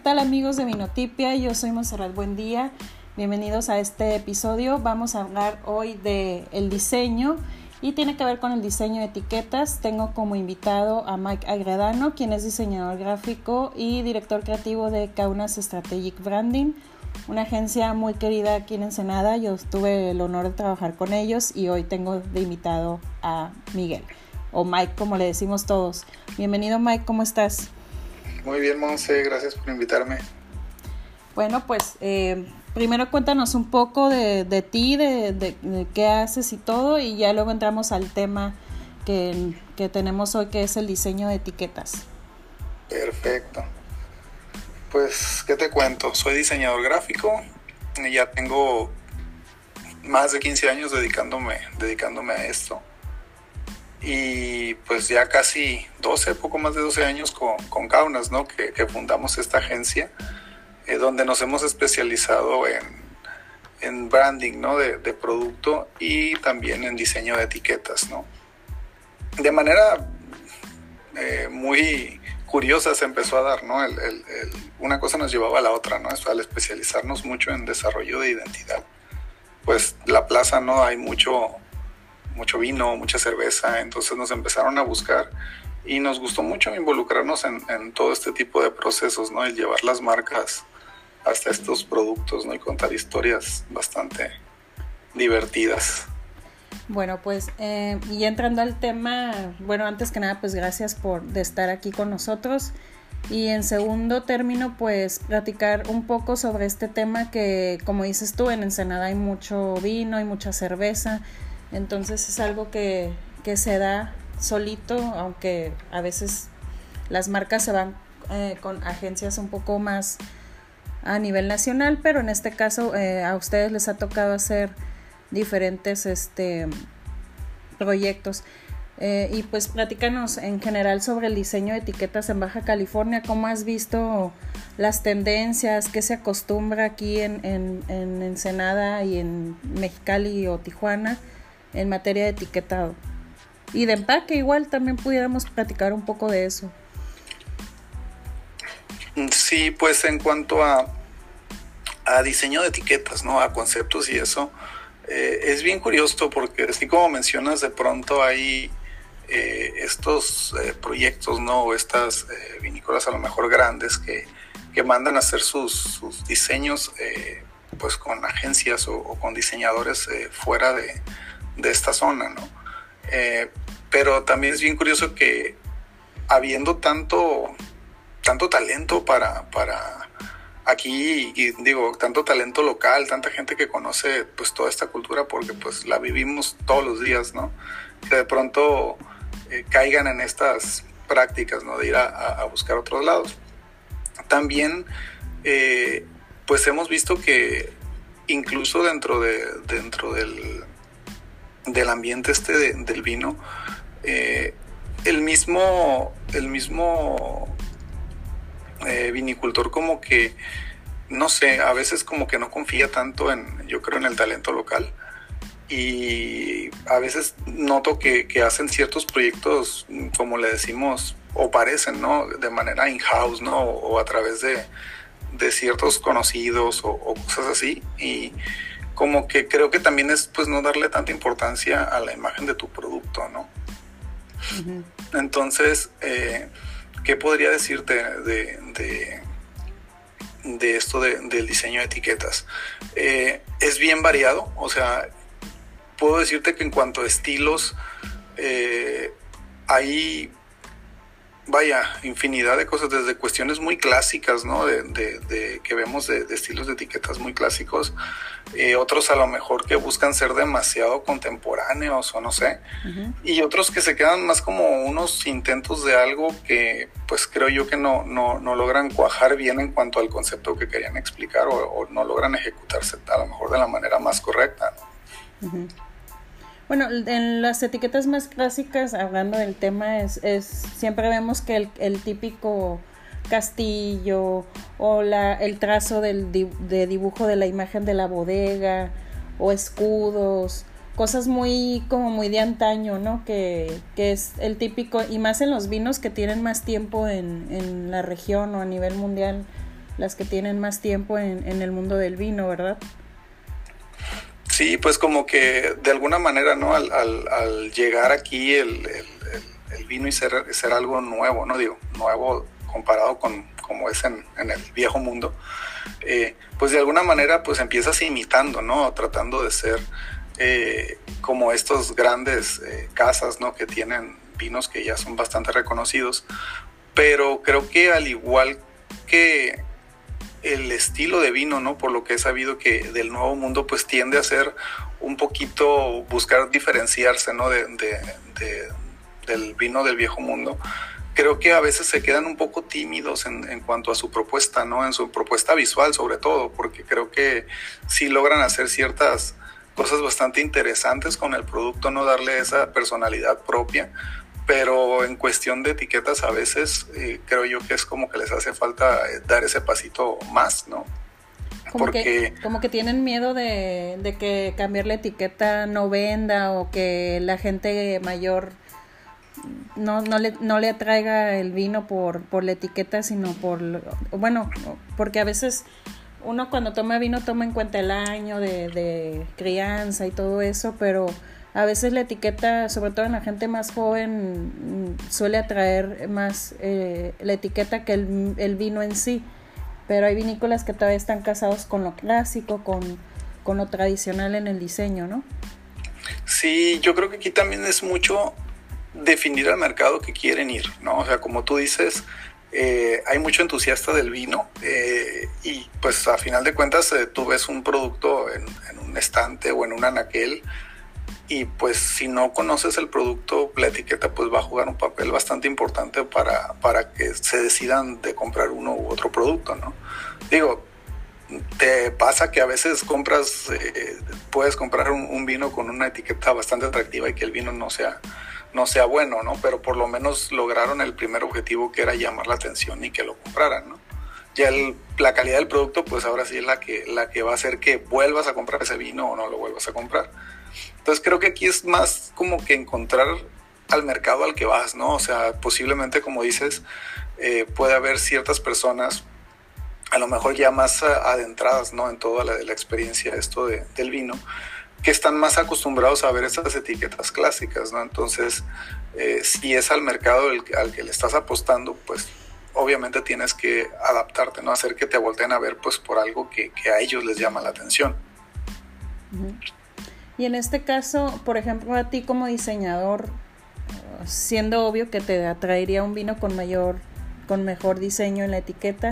¿qué tal amigos de Vinotipia? Yo soy Monserrat Buen Día. Bienvenidos a este episodio. Vamos a hablar hoy de el diseño y tiene que ver con el diseño de etiquetas. Tengo como invitado a Mike Agredano, quien es diseñador gráfico y director creativo de Kaunas Strategic Branding, una agencia muy querida aquí en Ensenada. Yo tuve el honor de trabajar con ellos y hoy tengo de invitado a Miguel, o Mike como le decimos todos. Bienvenido Mike, ¿cómo estás? Muy bien, Monse, gracias por invitarme. Bueno, pues eh, primero cuéntanos un poco de, de ti, de, de, qué haces y todo, y ya luego entramos al tema que, que tenemos hoy, que es el diseño de etiquetas. Perfecto. Pues, ¿qué te cuento? Soy diseñador gráfico, y ya tengo más de 15 años dedicándome, dedicándome a esto y pues ya casi 12, poco más de 12 años con, con Kaunas, ¿no? Que, fundamos esta agencia eh, donde nos hemos especializado en, en branding, ¿no? De, producto y también en diseño de etiquetas, ¿no? De manera eh, muy curiosa se empezó a dar, ¿no? Una cosa nos llevaba a la otra, ¿no? Al especializarnos mucho en desarrollo de identidad, pues la plaza, ¿no? Hay mucho mucho vino, mucha cerveza, entonces nos empezaron a buscar y nos gustó mucho involucrarnos en, todo este tipo de procesos, ¿no? El llevar las marcas hasta estos productos, ¿no? Y contar historias bastante divertidas. Bueno, pues, eh, y entrando al tema, bueno, antes que nada, pues gracias por estar aquí con nosotros. Y en segundo término, pues platicar un poco sobre este tema que, como dices tú, en Ensenada hay mucho vino, hay mucha cerveza. Entonces es algo que, se da solito, aunque a veces las marcas se van eh, con agencias un poco más a nivel nacional, pero en este caso eh, a ustedes les ha tocado hacer diferentes este, proyectos. Eh, y pues platícanos en general sobre el diseño de etiquetas en Baja California, cómo has visto las tendencias, qué se acostumbra aquí en, en, en Ensenada y en Mexicali o Tijuana en materia de etiquetado. Y de empaque igual también pudiéramos platicar un poco de eso. Sí, pues en cuanto a, a diseño de etiquetas, ¿no? A conceptos y eso, eh, es bien curioso porque así como mencionas, de pronto hay eh, estos eh, proyectos, ¿no? Estas vinícolas a lo mejor grandes que, que mandan a hacer sus, sus diseños pues con agencias o con diseñadores fuera de, de esta zona, ¿no? Eh, pero también es bien curioso que habiendo tanto, tanto talento para, para aquí, digo, tanto talento local, tanta gente que conoce pues toda esta cultura porque pues la vivimos todos los días, ¿no? Que de pronto eh, caigan en estas prácticas, ¿no? De ir a, buscar otros lados. También, eh, pues hemos visto que incluso dentro, de, dentro del, del ambiente este del vino, eh, el mismo, el mismo eh, vinicultor como que, no sé, a veces como que no confía tanto en, yo creo, en el talento local. Y a veces noto que, hacen ciertos proyectos, como le decimos, o parecen, ¿no? De manera in-house, ¿no? O, a través de, ciertos conocidos o, o cosas así. Y, como que creo que también es pues no darle tanta importancia a la imagen de tu producto, ¿no? Entonces, eh, ¿qué podría decirte de, de, esto del diseño de etiquetas? Eh, es bien variado, o sea, puedo decirte que en cuanto a estilos, eh, hay vaya, infinidad de cosas, desde cuestiones muy clásicas, ¿no? De, de, que vemos de, estilos de etiquetas muy clásicos, eh, otros a lo mejor que buscan ser demasiado contemporáneos o no sé, y otros que se quedan más como unos intentos de algo que pues creo yo que no, no, no logran cuajar bien en cuanto al concepto que querían explicar o, no logran ejecutarse a lo mejor de la manera más correcta. ¿no? Bueno, en las etiquetas más clásicas, hablando del tema, es, es siempre vemos que el, típico castillo o la, el trazo del, de dibujo de la imagen de la bodega o escudos, cosas muy como muy de antaño, ¿no? Que, que es el típico, y más en los vinos que tienen más tiempo en, en la región o a nivel mundial, las que tienen más tiempo en, en el mundo del vino, ¿verdad? Sí, pues como que de alguna manera, ¿no? Al, llegar aquí el, vino y ser, algo nuevo, ¿no? Digo, nuevo comparado con como es en, en el viejo mundo, eh, pues de alguna manera pues empiezas imitando, ¿no? Tratando de ser eh, como estos grandes eh, casas, ¿no? Que tienen vinos que ya son bastante reconocidos, pero creo que al igual que el estilo de vino, ¿no? Por lo que he sabido que del nuevo mundo pues tiende a ser un poquito buscar diferenciarse, ¿no? De, del vino del viejo mundo. Creo que a veces se quedan un poco tímidos en, en, cuanto a su propuesta, ¿no? En su propuesta visual sobre todo, porque creo que sí logran hacer ciertas cosas bastante interesantes con el producto, no darle esa personalidad propia, pero en cuestión de etiquetas a veces eh, creo yo que es como que les hace falta eh, dar ese pasito más, ¿no? Como, Porque... que, como que tienen miedo de, de, que cambiar la etiqueta no venda o que la gente mayor no, no, le, no le atraiga el vino por, por la etiqueta, sino por, bueno, porque a veces uno cuando toma vino toma en cuenta el año de, de crianza y todo eso, pero a veces la etiqueta, sobre todo en la gente más joven, mm, suele atraer más eh, la etiqueta que el, vino en sí. Pero hay vinícolas que todavía están casados con lo clásico, con, con lo tradicional en el diseño, ¿no? Sí, yo creo que aquí también es mucho definir al mercado que quieren ir, ¿no? O sea, como tú dices, eh, hay mucho entusiasta del vino eh, y pues a final de cuentas tú ves un producto en, en, un estante o en un anaquel y pues si no conoces el producto, la etiqueta pues va a jugar un papel bastante importante para, para que se decidan de comprar uno u otro producto, ¿no? Digo, te pasa que a veces compras, eh, puedes comprar un, un, vino con una etiqueta bastante atractiva y que el vino no sea, no sea bueno, ¿no? Pero por lo menos lograron el primer objetivo que era llamar la atención y que lo compraran, ¿no? Ya el, la calidad del producto, pues ahora sí es la que, la que va a hacer que vuelvas a comprar ese vino o no lo vuelvas a comprar. Entonces creo que aquí es más como que encontrar al mercado al que vas, ¿no? O sea, posiblemente como dices, eh, puede haber ciertas personas, a lo mejor ya más adentradas, ¿no? En toda la, experiencia esto de, del vino, que están más acostumbrados a ver estas etiquetas clásicas, ¿no? Entonces, eh, si es al mercado al que le estás apostando, pues obviamente tienes que adaptarte, ¿no? Hacer que te volteen a ver, pues, por algo que, a ellos les llama la atención. Uh. Y en este caso, por ejemplo, a ti como diseñador, siendo obvio que te atraería un vino con mayor, con mejor diseño en la etiqueta,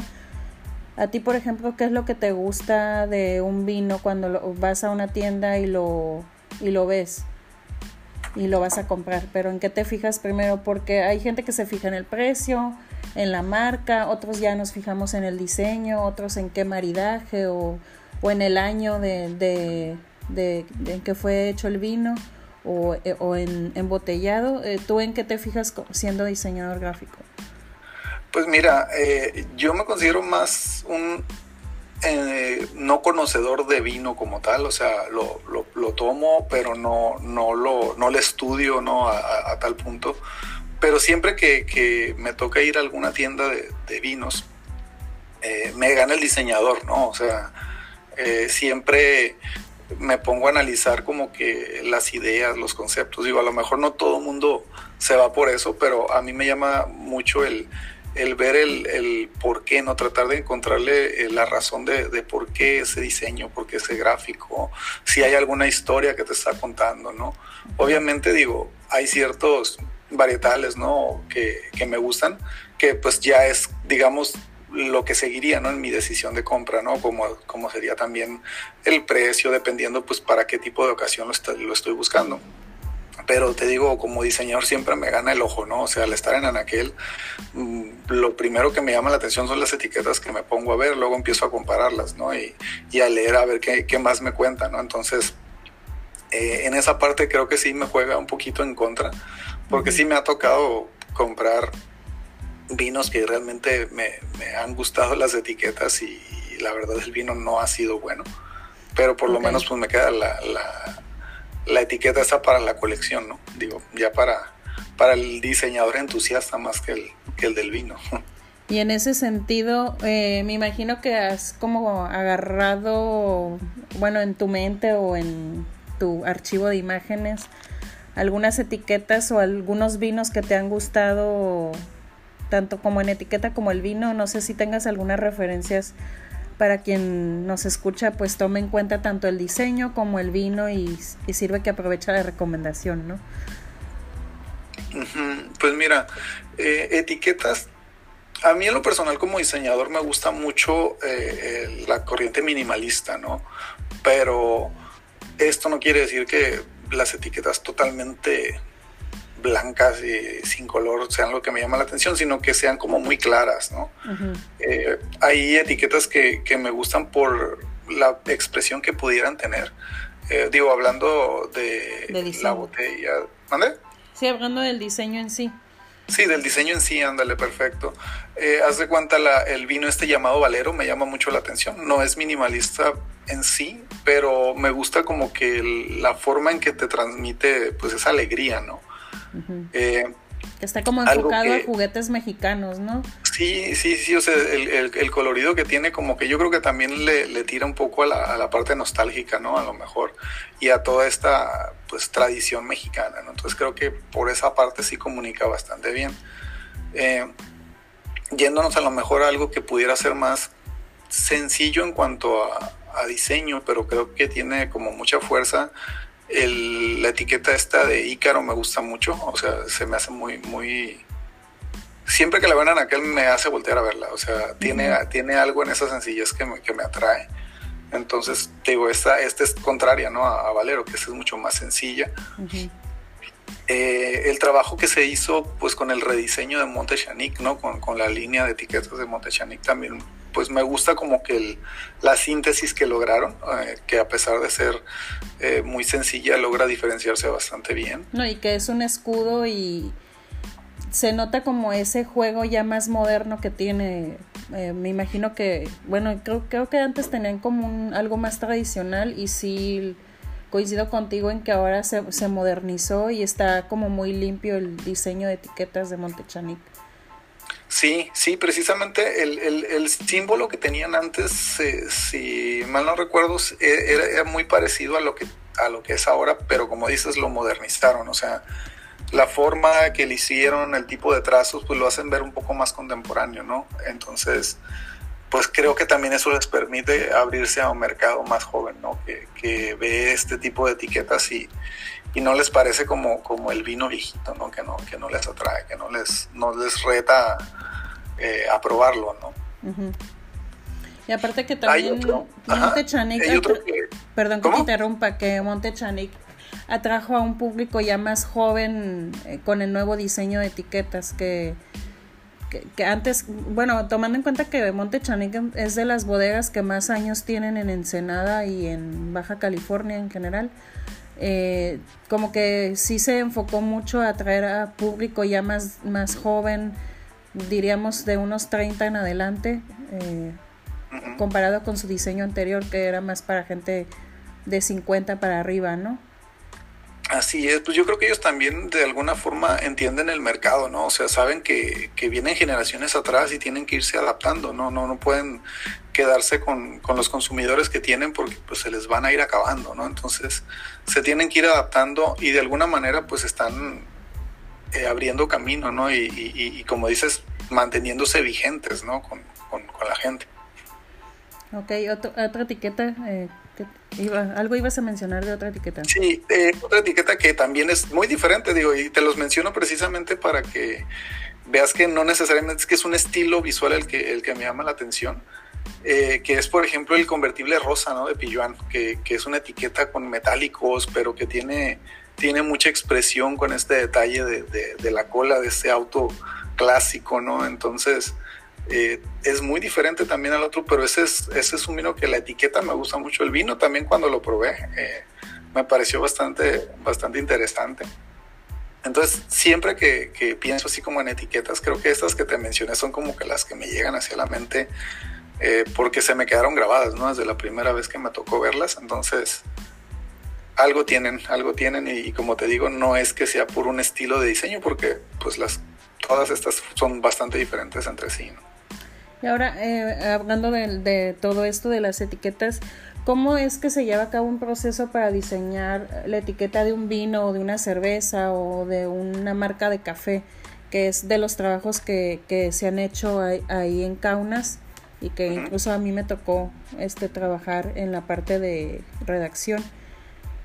a ti, por ejemplo, ¿qué es lo que te gusta de un vino cuando lo, vas a una tienda y lo, y lo ves? Y lo vas a comprar, pero ¿en qué te fijas primero? Porque hay gente que se fija en el precio, en la marca, otros ya nos fijamos en el diseño, otros en qué maridaje o, o en el año de, de, de, de en que fue hecho el vino o, eh, o en embotellado. Eh, ¿Tú en qué te fijas siendo diseñador gráfico? Pues mira, eh, yo me considero más un no conocedor de vino como tal, o sea, lo, lo, tomo, pero no, no, lo, no lo estudio ¿no? A, tal punto. Pero siempre que, que, me toca ir a alguna tienda de, vinos, me gana el diseñador, ¿no? O sea, siempre me pongo a analizar como que las ideas, los conceptos. Digo, a lo mejor no todo mundo se va por eso, pero a mí me llama mucho el, el ver el, el, por qué, no tratar de encontrarle eh, la razón de, de, por qué ese diseño, por qué ese gráfico, si hay alguna historia que te está contando, ¿no? Obviamente digo, hay ciertos varietales, ¿no? Que, que me gustan, que pues ya es, digamos, lo que seguiría ¿no? en mi decisión de compra, ¿no? Como, como sería también el precio, dependiendo pues para qué tipo de ocasión lo, estoy buscando. Pero te digo, como diseñador siempre me gana el ojo, ¿no? O sea, al estar en Anaquel, mmm, lo primero que me llama la atención son las etiquetas que me pongo a ver, luego empiezo a compararlas, ¿no? Y, y a leer a ver qué, qué, más me cuentan, ¿no? Entonces, eh, en esa parte creo que sí me juega un poquito en contra, porque sí me ha tocado comprar vinos que realmente me, me, han gustado las etiquetas y, y, la verdad el vino no ha sido bueno. Pero por okay. lo menos pues me queda la, la, la, etiqueta esa para la colección, ¿no? Digo, ya para, para el diseñador entusiasta más que el, que el del vino. Y en ese sentido, eh, me imagino que has como agarrado, bueno, en tu mente o en tu archivo de imágenes, algunas etiquetas o algunos vinos que te han gustado, tanto como en etiqueta como el vino. No sé si tengas algunas referencias para quien nos escucha, pues tome en cuenta tanto el diseño como el vino y, sirve que aprovecha la recomendación, ¿no? Pues mira, eh, etiquetas a mí en lo personal como diseñador me gusta mucho eh, la corriente minimalista, ¿no? Pero esto no quiere decir que las etiquetas totalmente blancas y sin color sean lo que me llama la atención, sino que sean como muy claras, ¿no? Eh, hay etiquetas que, me gustan por la expresión que pudieran tener. Eh, digo, hablando de, la botella. ¿Mande? Sí, hablando del diseño en sí. Sí, del diseño en sí, ándale, perfecto. Eh, haz de cuenta, la, el vino este llamado Valero me llama mucho la atención. No es minimalista en sí, pero me gusta como que la forma en que te transmite pues esa alegría, ¿no? Que está como enfocado a juguetes mexicanos, ¿no? Sí, sí, sí, o sea, el, colorido que tiene como que yo creo que también le, tira un poco a la, parte nostálgica, ¿no? A lo mejor, y a toda esta, pues, tradición mexicana, ¿no? Entonces creo que por esa parte sí comunica bastante bien. Eh, yéndonos a lo mejor a algo que pudiera ser más sencillo en cuanto a, a diseño, pero creo que tiene como mucha fuerza, la etiqueta esta de Ícaro me gusta mucho, o sea, se me hace muy, muy... Siempre que la ven en aquel me hace voltear a verla, o sea, tiene, tiene algo en esa sencillez que me, que me atrae. Entonces, digo, esta, esta es contraria ¿no? a, Valero, que es mucho más sencilla. Eh, el trabajo que se hizo pues con el rediseño de Montechanic, ¿no? Con, con, la línea de etiquetas de Montechanic también pues me gusta como que la síntesis que lograron, eh, que a pesar de ser eh, muy sencilla, logra diferenciarse bastante bien. No, y que es un escudo y se nota como ese juego ya más moderno que tiene. Eh, me imagino que, bueno, creo, creo que antes tenían como un, algo más tradicional y sí coincido contigo en que ahora se, se modernizó y está como muy limpio el diseño de etiquetas de Montechanic. Sí, sí, precisamente el, el, símbolo que tenían antes, eh, si mal no recuerdo, e, era, muy parecido a lo, que, a lo que es ahora, pero como dices, lo modernizaron, o sea, la forma que le hicieron, el tipo de trazos, pues lo hacen ver un poco más contemporáneo, ¿no? Entonces, pues creo que también eso les permite abrirse a un mercado más joven, ¿no? Que, que ve este tipo de etiquetas y, y no les parece como, como el vino viejito, ¿no? Que, no, que no les atrae, que no les, no les reta eh, a probarlo, ¿no? Y aparte que también Montechanic, perdón que te interrumpa, que Montechanic atrajo a un público ya más joven eh, con el nuevo diseño de etiquetas que, que, antes, bueno, tomando en cuenta que Montechanic es de las bodegas que más años tienen en Ensenada y en Baja California en general, eh, como que sí se enfocó mucho a atraer a público ya más, más joven, diríamos de unos 30 en adelante, eh, comparado con su diseño anterior que era más para gente de 50 para arriba, ¿no? Así es, pues yo creo que ellos también de alguna forma entienden el mercado, ¿no? O sea, saben que, que vienen generaciones atrás y tienen que irse adaptando, ¿no? No, no pueden quedarse con, con, los consumidores que tienen porque pues se les van a ir acabando, ¿no? Entonces se tienen que ir adaptando y de alguna manera pues están eh, abriendo camino, ¿no? Y, y, como dices, manteniéndose vigentes, ¿no? Con, con, la gente. Ok, otra etiqueta eh, Iba, algo ibas a mencionar de otra etiqueta. Sí, eh, otra etiqueta que también es muy diferente, digo, y te los menciono precisamente para que veas que no necesariamente es que es un estilo visual el que, el que me llama la atención, eh, que es por ejemplo el convertible rosa, ¿no? De Pilluan, que, que, es una etiqueta con metálicos, pero que tiene, tiene mucha expresión con este detalle de, de, de la cola de este auto clásico, ¿no? Entonces, eh, es muy diferente también al otro, pero ese es, ese es un vino que la etiqueta me gusta mucho. El vino también cuando lo probé eh, me pareció bastante, bastante interesante. Entonces, siempre que, que, pienso así como en etiquetas, creo que estas que te mencioné son como que las que me llegan hacia la mente eh, porque se me quedaron grabadas, ¿no? Desde la primera vez que me tocó verlas. Entonces, algo tienen, algo tienen y, como te digo, no es que sea por un estilo de diseño porque pues las, todas estas son bastante diferentes entre sí, ¿no? Y ahora, eh, hablando de, todo esto de las etiquetas, ¿cómo es que se lleva a cabo un proceso para diseñar la etiqueta de un vino o de una cerveza o de una marca de café? Que es de los trabajos que, que se han hecho ahí, ahí en Kaunas y que incluso a mí me tocó este trabajar en la parte de redacción.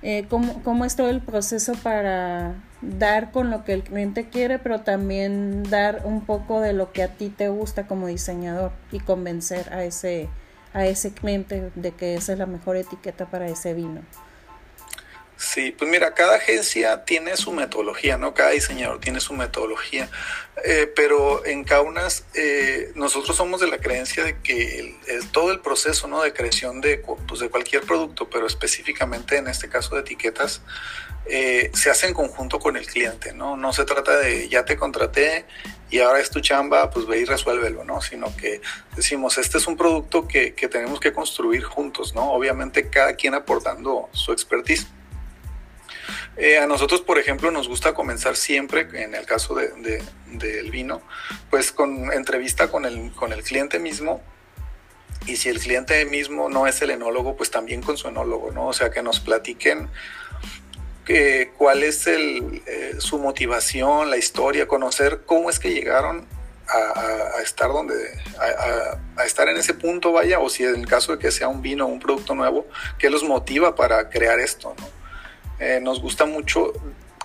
Eh, ¿cómo, ¿Cómo es todo el proceso para dar con lo que el cliente quiere, pero también dar un poco de lo que a ti te gusta como diseñador y convencer a ese, a ese cliente de que esa es la mejor etiqueta para ese vino? Sí, pues mira, cada agencia tiene su metodología, ¿no? Cada diseñador tiene su metodología. Eh, pero en Kaunas eh, nosotros somos de la creencia de que el, todo el proceso, ¿no? De creación de, pues, de cualquier producto, pero específicamente en este caso de etiquetas, eh, se hace en conjunto con el cliente, ¿no? No se trata de ya te contraté y ahora es tu chamba, pues ve y resuélvelo, ¿no? Sino que decimos, este es un producto que, que tenemos que construir juntos, ¿no? Obviamente cada quien aportando su expertise. Eh, a nosotros, por ejemplo, nos gusta comenzar siempre, en el caso de, del vino, pues con entrevista con el, con el cliente mismo. Y si el cliente mismo no es el enólogo, pues también con su enólogo, ¿no? O sea, que nos platiquen que, cuál es el, eh, su motivación, la historia, conocer cómo es que llegaron a, estar donde, a, a, estar en ese punto, vaya, o si en el caso de que sea un vino o un producto nuevo, qué los motiva para crear esto, ¿no? Eh, nos gusta mucho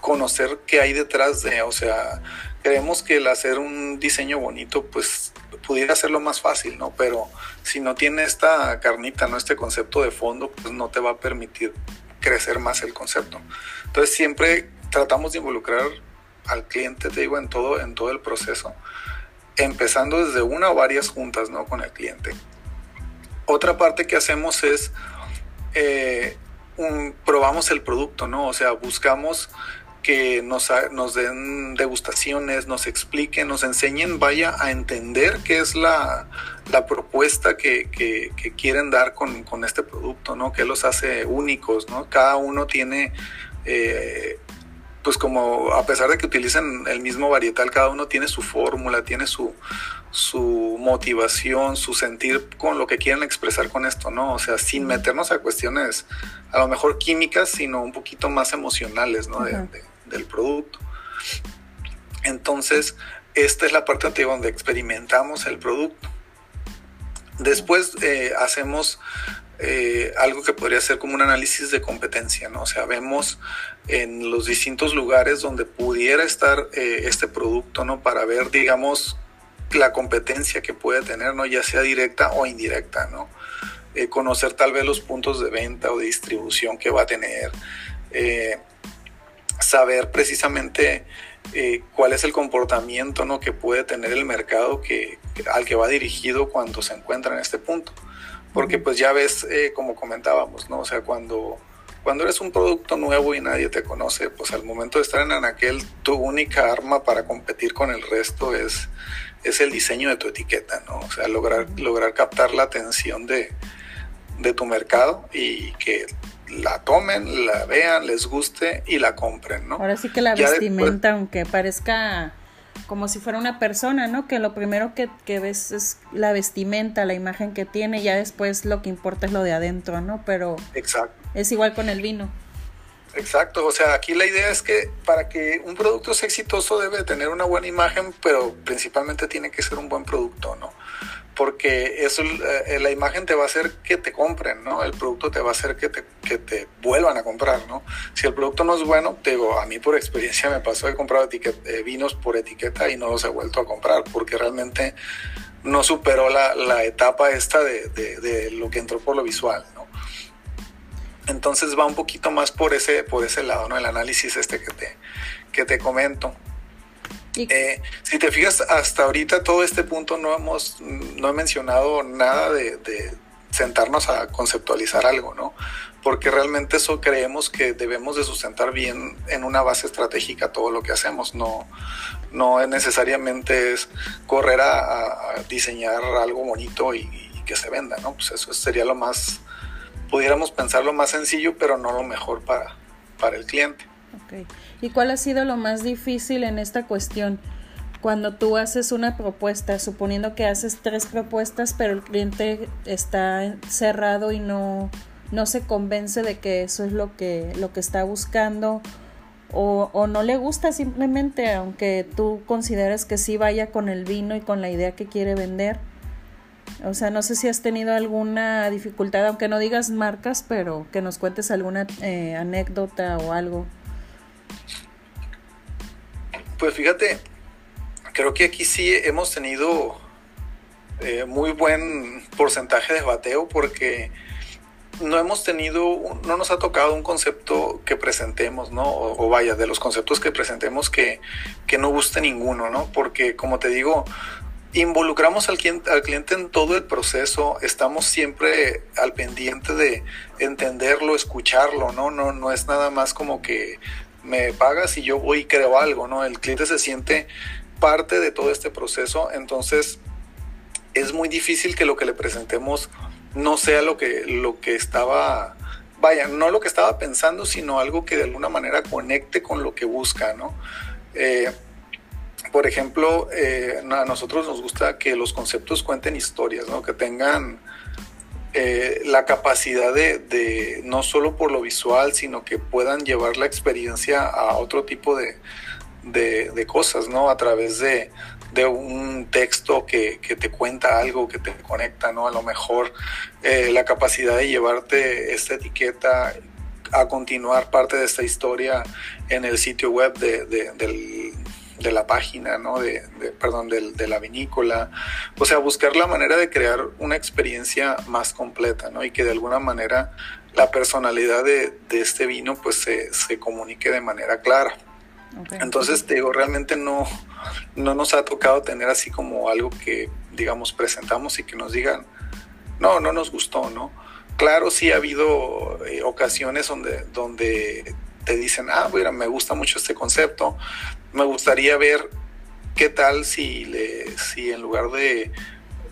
conocer qué hay detrás de, o sea, creemos que el hacer un diseño bonito, pues pudiera ser lo más fácil, ¿no? Pero si no tiene esta carnita, ¿no? Este concepto de fondo, pues no te va a permitir crecer más el concepto. Entonces siempre tratamos de involucrar al cliente, te digo, en todo, en todo el proceso, empezando desde una o varias juntas, ¿no? Con el cliente. Otra parte que hacemos es eh, probamos el producto, ¿no? O sea, buscamos que nos, den degustaciones, nos expliquen, nos enseñen, vaya a entender qué es la, la propuesta que, que, quieren dar con, con, este producto, ¿no? ¿Qué los hace únicos, ¿no? Cada uno tiene, eh, pues como a pesar de que utilicen el mismo varietal, cada uno tiene su fórmula, tiene su, su motivación, su sentir con lo que quieren expresar con esto, ¿no? O sea, sin meternos a cuestiones a lo mejor químicas, sino un poquito más emocionales, ¿no? del producto. Entonces, esta es la parte donde experimentamos el producto. Después eh, hacemos eh, algo que podría ser como un análisis de competencia, ¿no? O sea, vemos en los distintos lugares donde pudiera estar eh, este producto, ¿no? Para ver, digamos, la competencia que puede tener, ¿no? Ya sea directa o indirecta, ¿no? Eh, conocer tal vez los puntos de venta o distribución que va a tener, saber precisamente cuál es el comportamiento ¿no? que puede tener el mercado que, al que va dirigido cuando se encuentra en este punto. Porque pues ya ves, como comentábamos, ¿no? O sea, cuando, cuando eres un producto nuevo y nadie te conoce, pues al momento de estar en Anaquel, tu única arma para competir con el resto es es el diseño de tu etiqueta, ¿no? O sea, lograr, lograr captar la atención de, tu mercado y que la tomen, la vean, les guste y la compren, ¿no? Ahora sí que la vestimenta, aunque parezca como si fuera una persona, ¿no? Que lo primero que, que, ves es la vestimenta, la imagen que tiene, ya después lo que importa es lo de adentro, ¿no? Pero Exacto. es igual con el vino. Exacto, o sea, aquí la idea es que para que un producto sea exitoso debe tener una buena imagen, pero principalmente tiene que ser un buen producto, ¿no? Porque eso, eh, la imagen te va a hacer que te compren, ¿no? El producto te va a hacer que te, que te vuelvan a comprar, ¿no? Si el producto no es bueno, te digo, a mí por experiencia me pasó, he comprado eh, vinos por etiqueta y no los he vuelto a comprar, porque realmente no superó la, la etapa esta de, de, de lo que entró por lo visual, ¿no? Entonces va un poquito más por ese, por ese lado, ¿no? El análisis este que te, que te comento. Eh, si te fijas, hasta ahorita todo este punto no hemos, no he mencionado nada de, sentarnos a conceptualizar algo, ¿no? Porque realmente eso creemos que debemos de sustentar bien en una base estratégica todo lo que hacemos, no, no es necesariamente es correr a, diseñar algo bonito y, y, que se venda, ¿no? Pues eso sería lo más, pudiéramos pensarlo más sencillo, pero no lo mejor para, para el cliente. Okay. ¿Y cuál ha sido lo más difícil en esta cuestión? cuando tú haces una propuesta, suponiendo que haces tres propuestas, pero el cliente está cerrado y no, no se convence de que eso es lo que, lo que está buscando o, o, no le gusta simplemente, aunque tú consideres que sí vaya con el vino y con la idea que quiere vender. O sea, no sé si has tenido alguna dificultad, aunque no digas marcas, pero que nos cuentes alguna eh, anécdota o algo. Pues fíjate, creo que aquí sí hemos tenido eh, muy buen porcentaje de bateo porque no hemos tenido, no nos ha tocado un concepto que presentemos, ¿no? O, vaya, de los conceptos que presentemos que, que, no guste ninguno, ¿no? Porque como te digo, involucramos al cliente, al cliente en todo el proceso, estamos siempre al pendiente de entenderlo, escucharlo, ¿no? No, no es nada más como que me pagas y yo voy y creo algo, ¿no? El cliente se siente parte de todo este proceso, entonces es muy difícil que lo que le presentemos no sea lo que, lo que estaba, vaya, no lo que estaba pensando, sino algo que de alguna manera conecte con lo que busca, ¿no? Eh, por ejemplo, eh, a nosotros nos gusta que los conceptos cuenten historias, ¿no? Que tengan eh, la capacidad de, no solo por lo visual, sino que puedan llevar la experiencia a otro tipo de, cosas, ¿no? A través de, un texto que, te cuenta algo, que te conecta, ¿no? A lo mejor eh, la capacidad de llevarte esta etiqueta a continuar parte de esta historia en el sitio web de, de, la página, ¿no? De, perdón, de, la vinícola. O sea, buscar la manera de crear una experiencia más completa, ¿no? Y que de alguna manera la personalidad de, este vino pues se, se comunique de manera clara. Entonces, te digo, realmente no, no nos ha tocado tener así como algo que, digamos, presentamos y que nos digan, no, no nos gustó, ¿no? Claro, sí ha habido eh, ocasiones donde, donde te dicen, ah, mira, me gusta mucho este concepto, me gustaría ver qué tal si, le, si en lugar de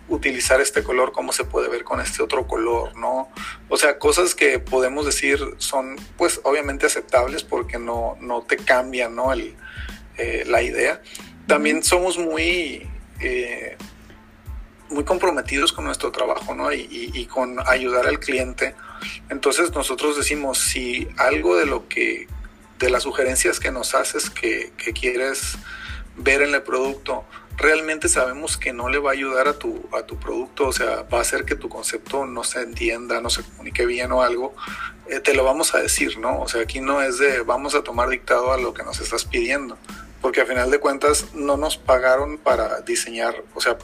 utilizar este color, cómo se puede ver con este otro color, ¿no? O sea, cosas que podemos decir son, pues, obviamente aceptables porque no, no te cambian, ¿no? El, eh, la idea. También somos muy, eh, muy comprometidos con nuestro trabajo, ¿no? Y, y, con ayudar al cliente. Entonces nosotros decimos, si algo de lo que, de las sugerencias que nos haces que, que quieres ver en el producto, realmente sabemos que no le va a ayudar a tu, a tu producto, o sea, va a hacer que tu concepto no se entienda, no se comunique bien o algo, eh, te lo vamos a decir, ¿no? O sea, aquí no es de vamos a tomar dictado a lo que nos estás pidiendo, porque a final de cuentas no nos pagaron para diseñar, o sea,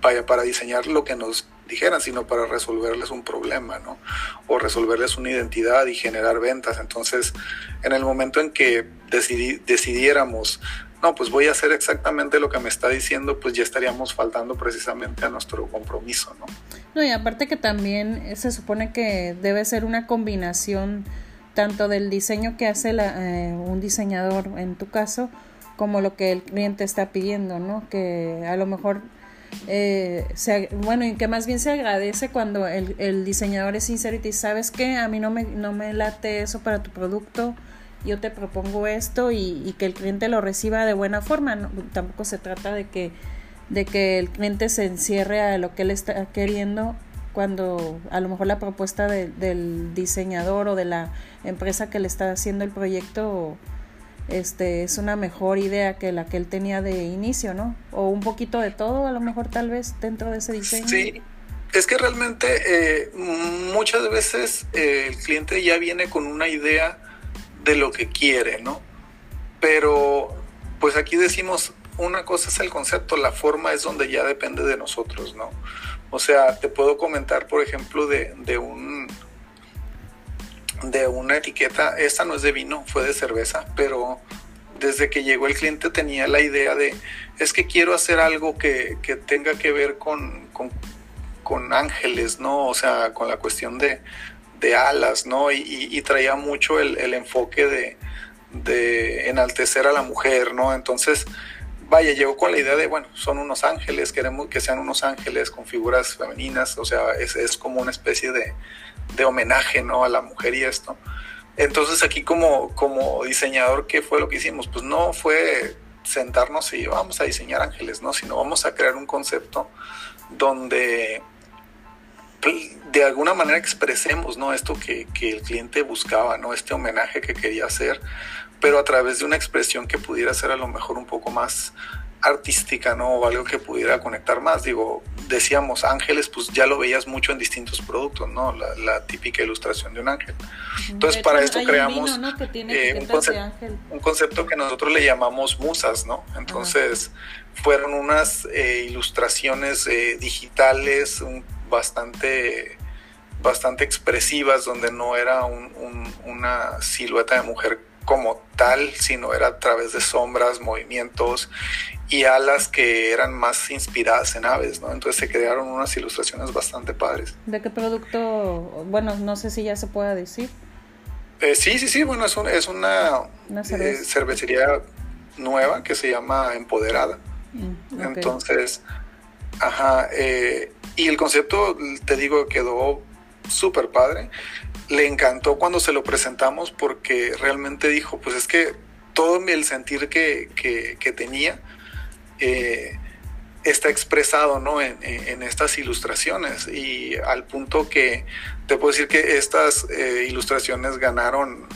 vaya, para diseñar lo que nos dijeran, sino para resolverles un problema, ¿no? O resolverles una identidad y generar ventas. Entonces, en el momento en que decidiéramos no, pues voy a hacer exactamente lo que me está diciendo, pues ya estaríamos faltando precisamente a nuestro compromiso, ¿no? No, y aparte que también se supone que debe ser una combinación tanto del diseño que hace eh, un diseñador en tu caso, como lo que el cliente está pidiendo, ¿no? Que a lo mejor, eh, bueno, y que más bien se agradece cuando el, el diseñador es sincero y te dice, ¿sabes qué? A mí no me, no me late eso para tu producto, yo te propongo esto y, que el cliente lo reciba de buena forma. tampoco se trata de que, de que el cliente se encierre a lo que él está queriendo cuando a lo mejor la propuesta del diseñador o de la empresa que le está haciendo el proyecto este es una mejor idea que la que él tenía de inicio, ¿no? O un poquito de todo, a lo mejor tal vez dentro de ese diseño. Sí, es que realmente eh, muchas veces eh, el cliente ya viene con una idea de lo que quiere, ¿no? Pero pues aquí decimos, una cosa es el concepto, la forma es donde ya depende de nosotros, ¿no? O sea, te puedo comentar, por ejemplo, de, de un de una etiqueta, esta no es de vino, fue de cerveza, pero desde que llegó el cliente tenía la idea de, es que quiero hacer algo que, que tenga que ver con, con, con, ángeles, ¿no? O sea, con la cuestión de, de alas, ¿no? Y, traía mucho el, enfoque de, de, enaltecer a la mujer, ¿no? Entonces, vaya, llegó con la idea de, bueno, son unos ángeles, queremos que sean unos ángeles con figuras femeninas, o sea, es, es como una especie de, de, homenaje, ¿no? A la mujer y esto. Entonces aquí como, como diseñador, ¿qué fue lo que hicimos? Pues no fue sentarnos y vamos a diseñar ángeles, ¿no? Sino vamos a crear un concepto donde de alguna manera expresemos ¿no? esto que, que, el cliente buscaba, ¿no? este homenaje que quería hacer, pero a través de una expresión que pudiera ser a lo mejor un poco más artística, ¿no? O algo que pudiera conectar más. Digo, decíamos ángeles, pues ya lo veías mucho en distintos productos, ¿no? La, típica ilustración de un ángel. Entonces, para esto creamos eh, un, concepto, que nosotros le llamamos musas, ¿no? Entonces, fueron unas eh, ilustraciones eh, digitales bastante bastante expresivas donde no era una silueta de mujer como tal, sino era a través de sombras, movimientos y alas que eran más inspiradas en aves, ¿no? Entonces se crearon unas ilustraciones bastante padres. ¿De qué producto? Bueno, no sé si ya se pueda decir. Eh, sí, sí, sí, bueno, es, es una, eh, cervecería nueva que se llama Empoderada. Mm, Entonces, ajá, eh, y el concepto, te digo, quedó súper padre le encantó cuando se lo presentamos porque realmente dijo, pues es que todo el sentir que, tenía eh, está expresado ¿no? En, estas ilustraciones y al punto que te puedo decir que estas eh, ilustraciones ganaron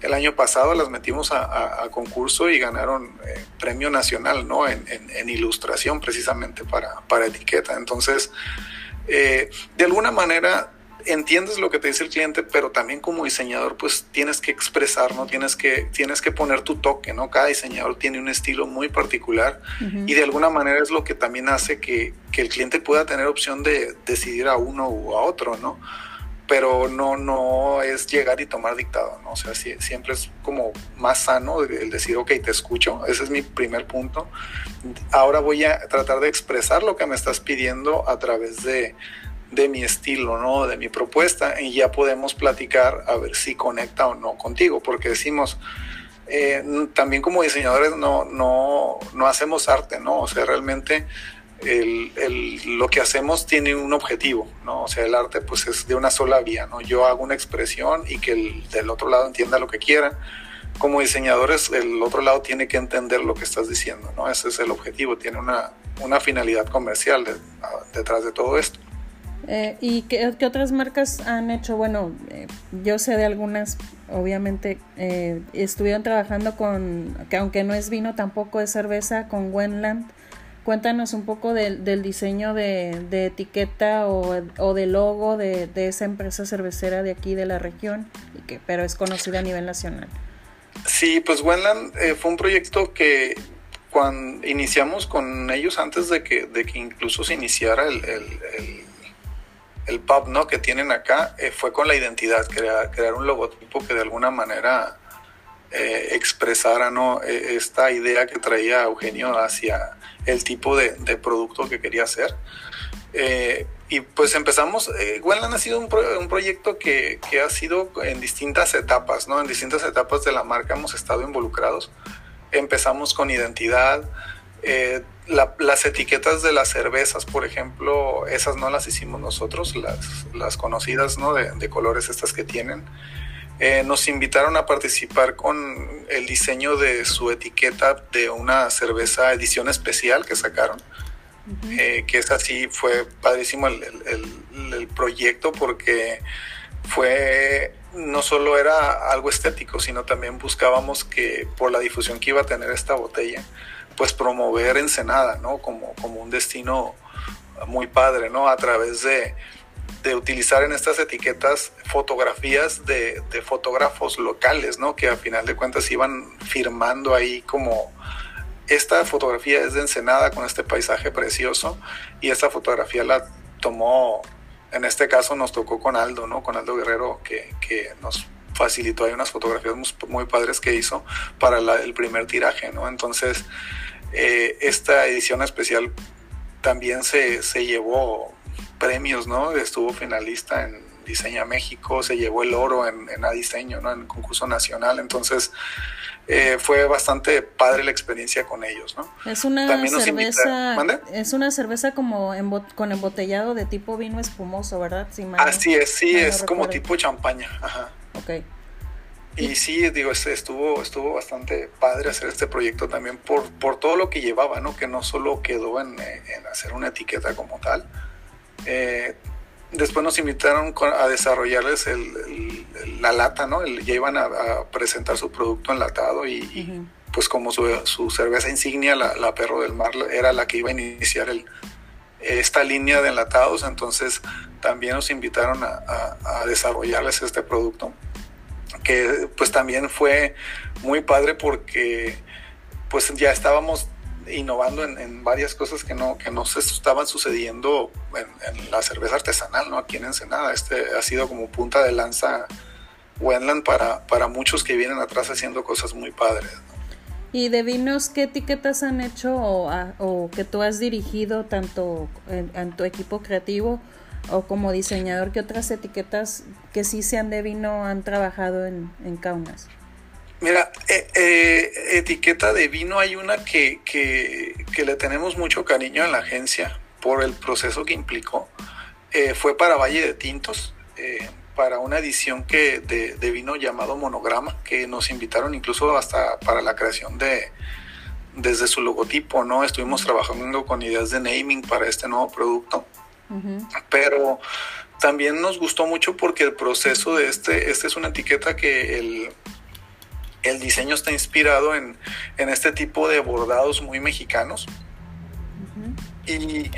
el año pasado, las metimos a, concurso y ganaron eh, premio nacional ¿no? en, ilustración precisamente para, para etiqueta. Entonces, de alguna manera entiendes lo que te dice el cliente, pero también como diseñador, pues tienes que expresar, ¿no? Tienes que, tienes que poner tu toque, ¿no? Cada diseñador tiene un estilo muy particular y de alguna manera es lo que también hace que, el cliente pueda tener opción de decidir a uno u a otro, ¿no? Pero no, no es llegar y tomar dictado, ¿no? O sea, siempre es como más sano el decir, ok, te escucho, ese es mi primer punto. Ahora voy a tratar de expresar lo que me estás pidiendo a través de, de mi estilo, ¿no? De mi propuesta y ya podemos platicar a ver si conecta o no contigo, porque decimos, eh, también como diseñadores no, no, no hacemos arte, ¿no? O sea, realmente el, lo que hacemos tiene un objetivo, ¿no? O sea, el arte pues es de una sola vía, ¿no? Yo hago una expresión y que el del otro lado entienda lo que quiera. Como diseñadores, el otro lado tiene que entender lo que estás diciendo, ¿no? Ese es el objetivo, tiene una, una finalidad comercial detrás de todo esto. Eh, ¿Y qué, otras marcas han hecho? Bueno, eh, yo sé de algunas, obviamente, eh, estuvieron trabajando con, que aunque no es vino, tampoco es cerveza, con Wenland. Cuéntanos un poco del diseño de, etiqueta o, o de logo de, esa empresa cervecera de aquí de la región, y que, pero es conocida a nivel nacional. Sí, pues Wenland fue un proyecto que cuando iniciamos con ellos antes de que, de que incluso se iniciara el pub ¿no? que tienen acá eh, fue con la identidad, crear, un logotipo que de alguna manera eh, expresara ¿no? E, esta idea que traía Eugenio hacia el tipo de, producto que quería hacer. Eh, y pues empezamos, eh, ha sido un, un proyecto que, que, ha sido en distintas etapas, ¿no? En distintas etapas de la marca hemos estado involucrados. Empezamos con identidad, eh, las etiquetas de las cervezas, por ejemplo, esas no las hicimos nosotros, las, las conocidas ¿no? de, colores estas que tienen. Eh, nos invitaron a participar con el diseño de su etiqueta de una cerveza edición especial que sacaron, eh, que es así, fue padrísimo el, el, el proyecto porque fue no solo era algo estético, sino también buscábamos que por la difusión que iba a tener esta botella, pues promover Ensenada, ¿no? Como, como un destino muy padre, ¿no? A través de, utilizar en estas etiquetas fotografías de, fotógrafos locales, ¿no? Que a final de cuentas iban firmando ahí como esta fotografía es de Ensenada con este paisaje precioso y esta fotografía la tomó, en este caso nos tocó con Aldo, ¿no? Con Aldo Guerrero que, que nos facilitó hay unas fotografías muy, padres que hizo para el primer tiraje, ¿no? Entonces, eh, esta edición especial también se, se, llevó premios, ¿no? Estuvo finalista en Diseña México, se llevó el oro en, en A Diseño, ¿no? En el concurso nacional, entonces... Eh, fue bastante padre la experiencia con ellos, ¿no? Es una cerveza, es una cerveza como con embotellado de tipo vino espumoso, ¿verdad? Así es, sí, es como tipo champaña, ajá. Ok. Y sí, digo, estuvo, estuvo bastante padre hacer este proyecto también por, por todo lo que llevaba, ¿no? Que no solo quedó en, en hacer una etiqueta como tal. Eh, después nos invitaron a desarrollarles el, la lata, ¿no? ya iban a, presentar su producto enlatado y, pues como su, su, cerveza insignia, la, la, Perro del Mar, era la que iba a iniciar el, esta línea de enlatados, entonces también nos invitaron a, a desarrollarles este producto que pues también fue muy padre porque pues ya estábamos innovando en, varias cosas que no, que no se estaban sucediendo en, la cerveza artesanal, ¿no? Aquí en Ensenada. Este ha sido como punta de lanza Wendland para, para muchos que vienen atrás haciendo cosas muy padres. ¿Y de vinos qué etiquetas han hecho o, que tú has dirigido tanto en tu equipo creativo o como diseñador, ¿qué otras etiquetas que sí sean de vino han trabajado en, en Kaunas? Mira, eh, eh, etiqueta de vino hay una que, que, que, le tenemos mucho cariño en la agencia por el proceso que implicó. Eh, fue para Valle de Tintos, para una edición que de, de, vino llamado Monograma, que nos invitaron incluso hasta para la creación de, desde su logotipo, ¿no? Estuvimos trabajando con ideas de naming para este nuevo producto. Pero también nos gustó mucho porque el proceso de este, este es una etiqueta que el, el diseño está inspirado en, este tipo de bordados muy mexicanos. Y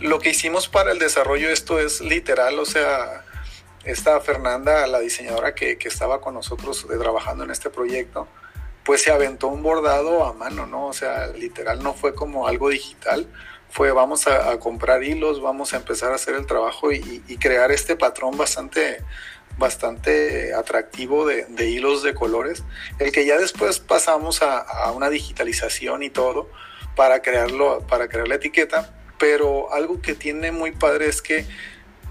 lo que hicimos para el desarrollo de esto es literal, o sea, esta Fernanda, la diseñadora que, que estaba con nosotros trabajando en este proyecto, pues se aventó un bordado a mano, ¿no? O sea, literal no fue como algo digital, fue vamos a, comprar hilos, vamos a empezar a hacer el trabajo y, crear este patrón bastante, bastante atractivo de, hilos de colores, el que ya después pasamos a, una digitalización y todo para crearlo, para crear la etiqueta, pero algo que tiene muy padre es que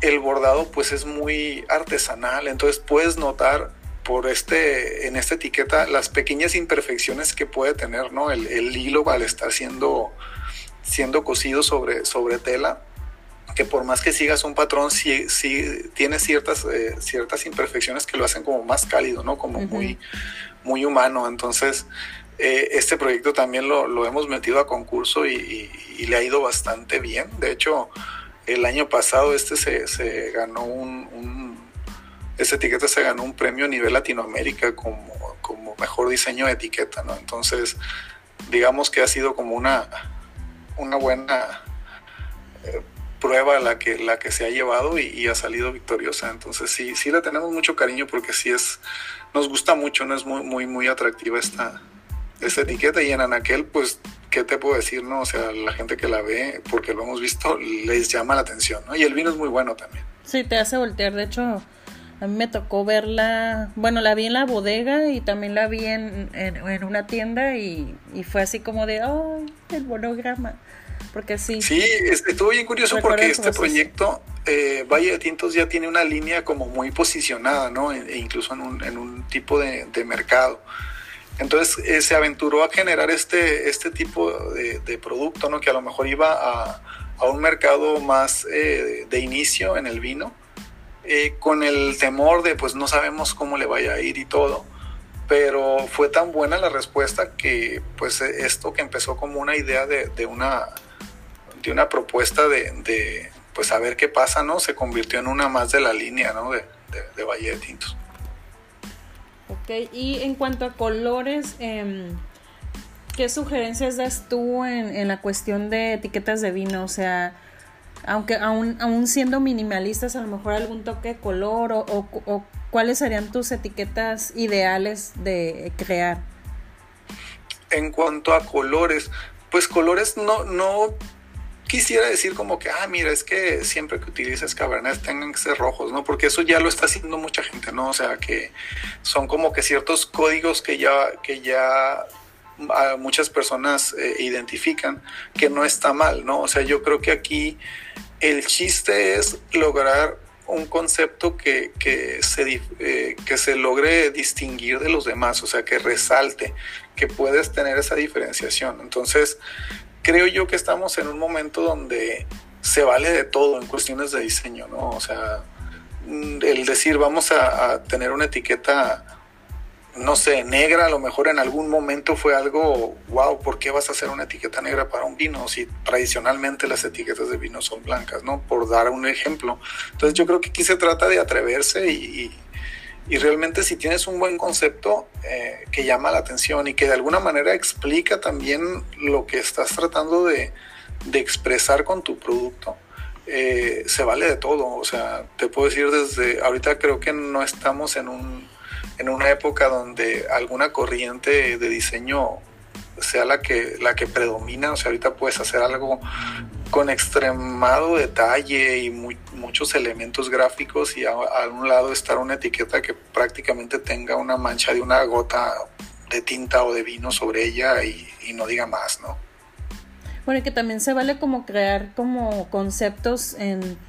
el bordado pues es muy artesanal, entonces puedes notar por este, en esta etiqueta las pequeñas imperfecciones que puede tener, ¿no? El, hilo al estar siendo siendo cosido sobre, sobre tela, que por más que sigas un patrón, sí, tiene ciertas, eh, ciertas imperfecciones que lo hacen como más cálido, ¿no? Como muy, muy humano. Entonces, eh, este proyecto también lo, hemos metido a concurso y, le ha ido bastante bien. De hecho, el año pasado este se, ganó un, esta etiqueta se ganó un premio a nivel Latinoamérica como, como mejor diseño de etiqueta, ¿no? Entonces, digamos que ha sido como una una buena eh, prueba la que, la que se ha llevado y, ha salido victoriosa. Entonces sí, sí le tenemos mucho cariño porque sí es, nos gusta mucho, no es muy, muy, muy atractiva esta, esta etiqueta. Y en Anaquel, pues, ¿qué te puedo decir? no O sea, la gente que la ve, porque lo hemos visto, les llama la atención, ¿no? Y el vino es muy bueno también. Sí, te hace voltear. De hecho, a mí me tocó verla, bueno, la vi en la bodega y también la vi en, en, una tienda y, y, fue así como de, ¡ay, el monograma! Porque sí. Sí, estuvo bien curioso porque este proyecto, eh, Valle de Tintos, ya tiene una línea como muy posicionada, ¿no? E, e incluso en un, en un tipo de, de mercado. Entonces eh, se aventuró a generar este, este tipo de, de, producto, ¿no? Que a lo mejor iba a, a un mercado más eh, de inicio en el vino eh, con el temor de pues no sabemos cómo le vaya a ir y todo, pero fue tan buena la respuesta que pues esto que empezó como una idea de, una, de una propuesta de, pues a ver qué pasa, ¿no? Se convirtió en una más de la línea, ¿no? De, de Valle de Tintos. Ok, y en cuanto a colores, em, ¿qué sugerencias das tú en, en la cuestión de etiquetas de vino? O sea, aunque aún, aún siendo minimalistas, a lo mejor algún toque de color o, o, cuáles serían tus etiquetas ideales de crear. En cuanto a colores, pues colores no, no quisiera decir como que, ah, mira, es que siempre que utilices cabernet tengan que ser rojos, ¿no? Porque eso ya lo está haciendo mucha gente, ¿no? O sea, que son como que ciertos códigos que ya, que ya muchas personas eh, identifican que no está mal, ¿no? O sea, yo creo que aquí el chiste es lograr un concepto que, que, se, eh, que se logre distinguir de los demás, o sea, que resalte, que puedes tener esa diferenciación. Entonces, creo yo que estamos en un momento donde se vale de todo en cuestiones de diseño, ¿no? O sea, mm, el decir vamos a, a tener una etiqueta no sé, negra, a lo mejor en algún momento fue algo, wow, ¿por qué vas a hacer una etiqueta negra para un vino si tradicionalmente las etiquetas de vino son blancas, ¿no? Por dar un ejemplo. Entonces yo creo que aquí se trata de atreverse y, y realmente si tienes un buen concepto eh, que llama la atención y que de alguna manera explica también lo que estás tratando de, de expresar con tu producto, eh, se vale de todo. O sea, te puedo decir desde, ahorita creo que no estamos en un en una época donde alguna corriente de diseño sea la que, la que predomina, o sea, ahorita puedes hacer algo con extremado detalle y muchos elementos gráficos y a, un lado estar una etiqueta que prácticamente tenga una mancha de una gota de tinta o de vino sobre ella y, no diga más, ¿no? Bueno, y que también se vale como crear como conceptos en,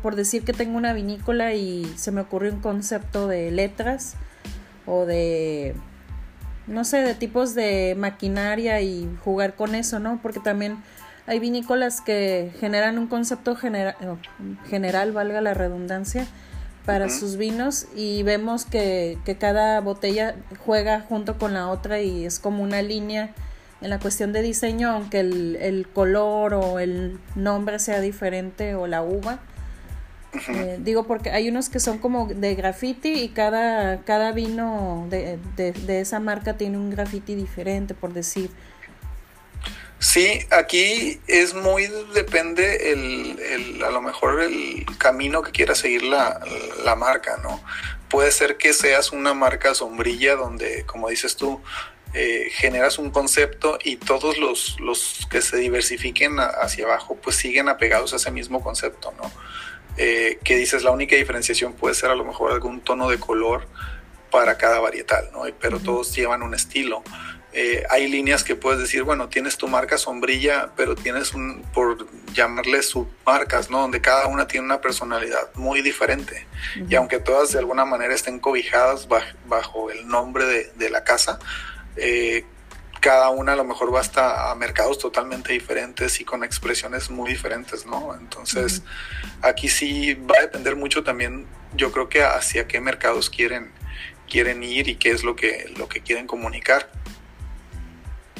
por decir que tengo una vinícola y se me ocurre un concepto de letras o de, no sé, de tipos de maquinaria y jugar con eso, ¿no? Porque también hay vinícolas que generan un concepto general, valga la redundancia, para sus vinos y vemos que, que, cada botella juega junto con la otra y es como una línea en la cuestión de diseño, aunque el, el color o el nombre sea diferente o la uva, eh, digo porque hay unos que son como de graffiti y cada, cada vino de, de, esa marca tiene un graffiti diferente, por decir. Sí, aquí es muy, depende el, a lo mejor el camino que quiera seguir la, la marca, ¿no? Puede ser que seas una marca sombrilla donde, como dices tú, eh, generas un concepto y todos los, los que se diversifiquen hacia abajo pues siguen apegados a ese mismo concepto, ¿no? Eh, que dices la única diferenciación puede ser a lo mejor algún tono de color para cada varietal, ¿no? Pero todos llevan un estilo. Eh, hay líneas que puedes decir, bueno, tienes tu marca sombrilla, pero tienes un, por llamarle submarcas, ¿no? Donde cada una tiene una personalidad muy diferente. Y aunque todas de alguna manera estén cobijadas bajo, el nombre de, de la casa, eh, cada una a lo mejor va hasta a mercados totalmente diferentes y con expresiones muy diferentes, ¿no? Entonces, aquí sí va a depender mucho también, yo creo que hacia qué mercados quieren, quieren ir y qué es lo que, lo que quieren comunicar.